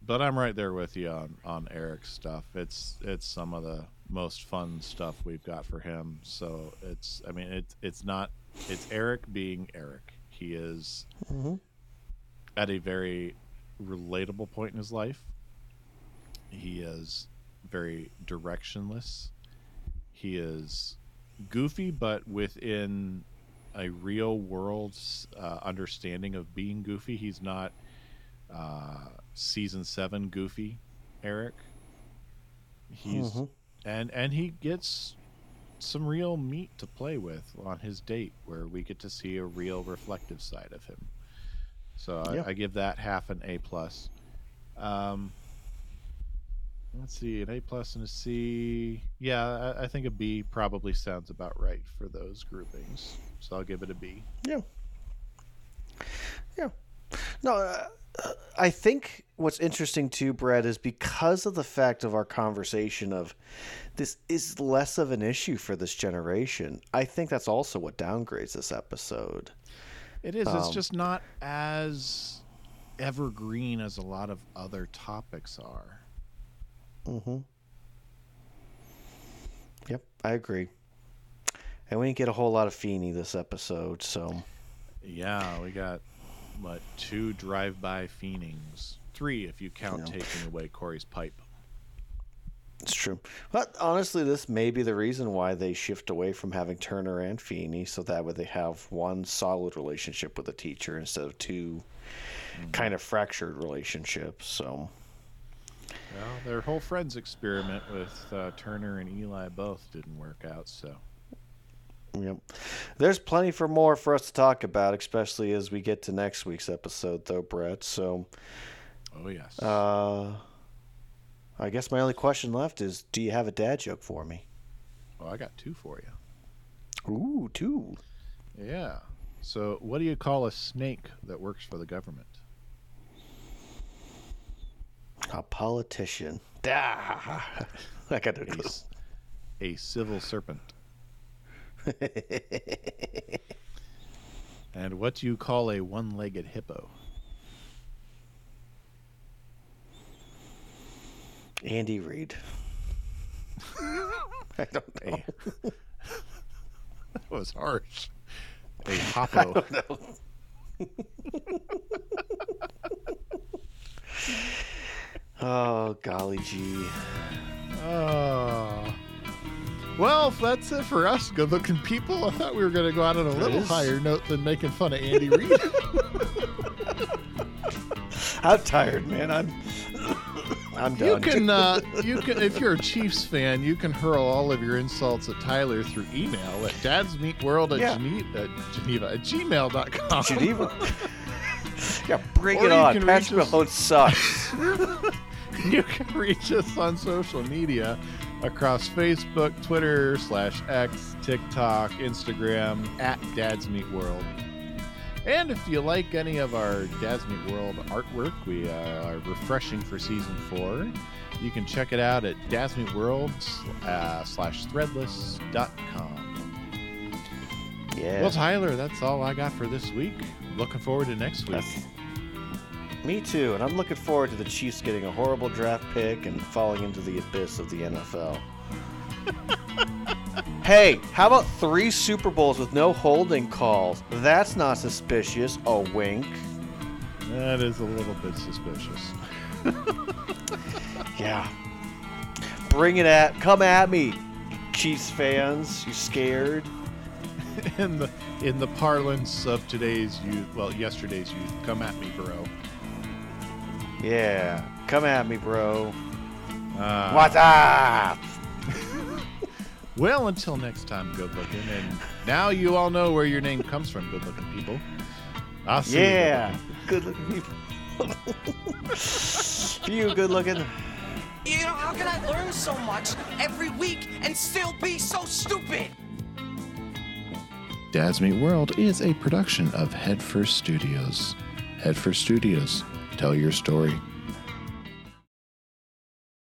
[SPEAKER 3] but I'm right there with you on on Eric's stuff. It's it's some of the most fun stuff we've got for him. So it's I mean it's it's not it's Eric being Eric. He is at a very relatable point in his life. He is very directionless. He is goofy, but within a real world uh, understanding of being goofy. He's not uh, season seven goofy Eric. He's
[SPEAKER 2] Mhm.
[SPEAKER 3] and and he gets some real meat to play with on his date, where we get to see a real reflective side of him. So I,
[SPEAKER 2] Yeah.
[SPEAKER 3] I give that half an A plus. Um, let's see, an A plus and a C. Yeah, I, I think a B probably sounds about right for those groupings. So I'll give it a B.
[SPEAKER 2] Yeah. Yeah. No, uh, I think what's interesting too, Brett, is because of the fact of our conversation of this is less of an issue for this generation. I think that's also what downgrades this episode.
[SPEAKER 3] It is. it's
[SPEAKER 2] Um,
[SPEAKER 3] just not as evergreen as a lot of other topics are.
[SPEAKER 2] Mm-hmm. Yep, I agree. And we didn't get a whole lot of Feeney this episode, so
[SPEAKER 3] Yeah, we got what two drive-by fiendings, three if you count taking away Cory's pipe.
[SPEAKER 2] It's true. But honestly, this may be the reason why they shift away from having Turner and Feeney, so that way they have one solid relationship with a teacher instead of 2 kind of fractured relationships. So
[SPEAKER 3] Well, their whole friends experiment with uh, Turner and Eli both didn't work out. So
[SPEAKER 2] Yep. There's plenty for more for us to talk about, especially as we get to next week's episode, though, Brett. So,
[SPEAKER 3] oh yes,
[SPEAKER 2] uh, I guess my only question left is do you have a dad joke for me?
[SPEAKER 3] oh, I got two for you.
[SPEAKER 2] Ooh, two.
[SPEAKER 3] Yeah. So, what do you call a snake that works for the government?
[SPEAKER 2] A politician. Ah, I got no
[SPEAKER 3] A,
[SPEAKER 2] clue.
[SPEAKER 3] a civil serpent. And what do you call a one-legged hippo?
[SPEAKER 2] Andy Reid. I don't know.
[SPEAKER 3] That was harsh. A hoppo.
[SPEAKER 2] Oh, golly gee.
[SPEAKER 3] Oh. Well, that's it for us, good-looking people. I thought we were going to go out on a little higher note than making fun of Andy Reid.
[SPEAKER 2] I'm tired, man. I'm I'm done.
[SPEAKER 3] you can, uh, you can, if you're a Chiefs fan, you can hurl all of your insults at Tyler through email at dadsmeetworld at,
[SPEAKER 2] Yeah.
[SPEAKER 3] Gene- at Geneva at gmail.com.
[SPEAKER 2] Geneva. yeah, bring
[SPEAKER 3] Or
[SPEAKER 2] it on. Patrick
[SPEAKER 3] reach
[SPEAKER 2] sucks.
[SPEAKER 3] You can reach us on social media across Facebook, Twitter, slash X, TikTok, Instagram, at Dads Meet World. And if you like any of our Dads World artwork, we uh, are refreshing for season four. You can check it out at dadsmeetworld uh, slash threadless.com.
[SPEAKER 2] yeah.
[SPEAKER 3] Well, Tyler, that's all I got for this week. Looking forward to next week.
[SPEAKER 2] That's- Me too, and I'm looking forward to the Chiefs getting a horrible draft pick and falling into the abyss of the NFL. hey, how about three Super Bowls with no holding calls? That's not suspicious. A wink.
[SPEAKER 3] That is a little bit suspicious.
[SPEAKER 2] Yeah. Bring it at. Come at me, Chiefs fans. You scared?
[SPEAKER 3] in the in the parlance of today's youth, well, yesterday's youth, come at me, bro.
[SPEAKER 2] Yeah. Come at me, bro.
[SPEAKER 3] Uh,
[SPEAKER 2] What's up?
[SPEAKER 3] Well, until next time, good looking, and now you all know where your name comes from, good looking people. I'll see
[SPEAKER 2] Yeah.
[SPEAKER 3] you.
[SPEAKER 2] Good looking people. you good looking.
[SPEAKER 9] You know, how can I learn so much every week and still be so stupid?
[SPEAKER 3] Dads Meet World is a production of Headfirst Studios. Headfirst Studios, tell your story.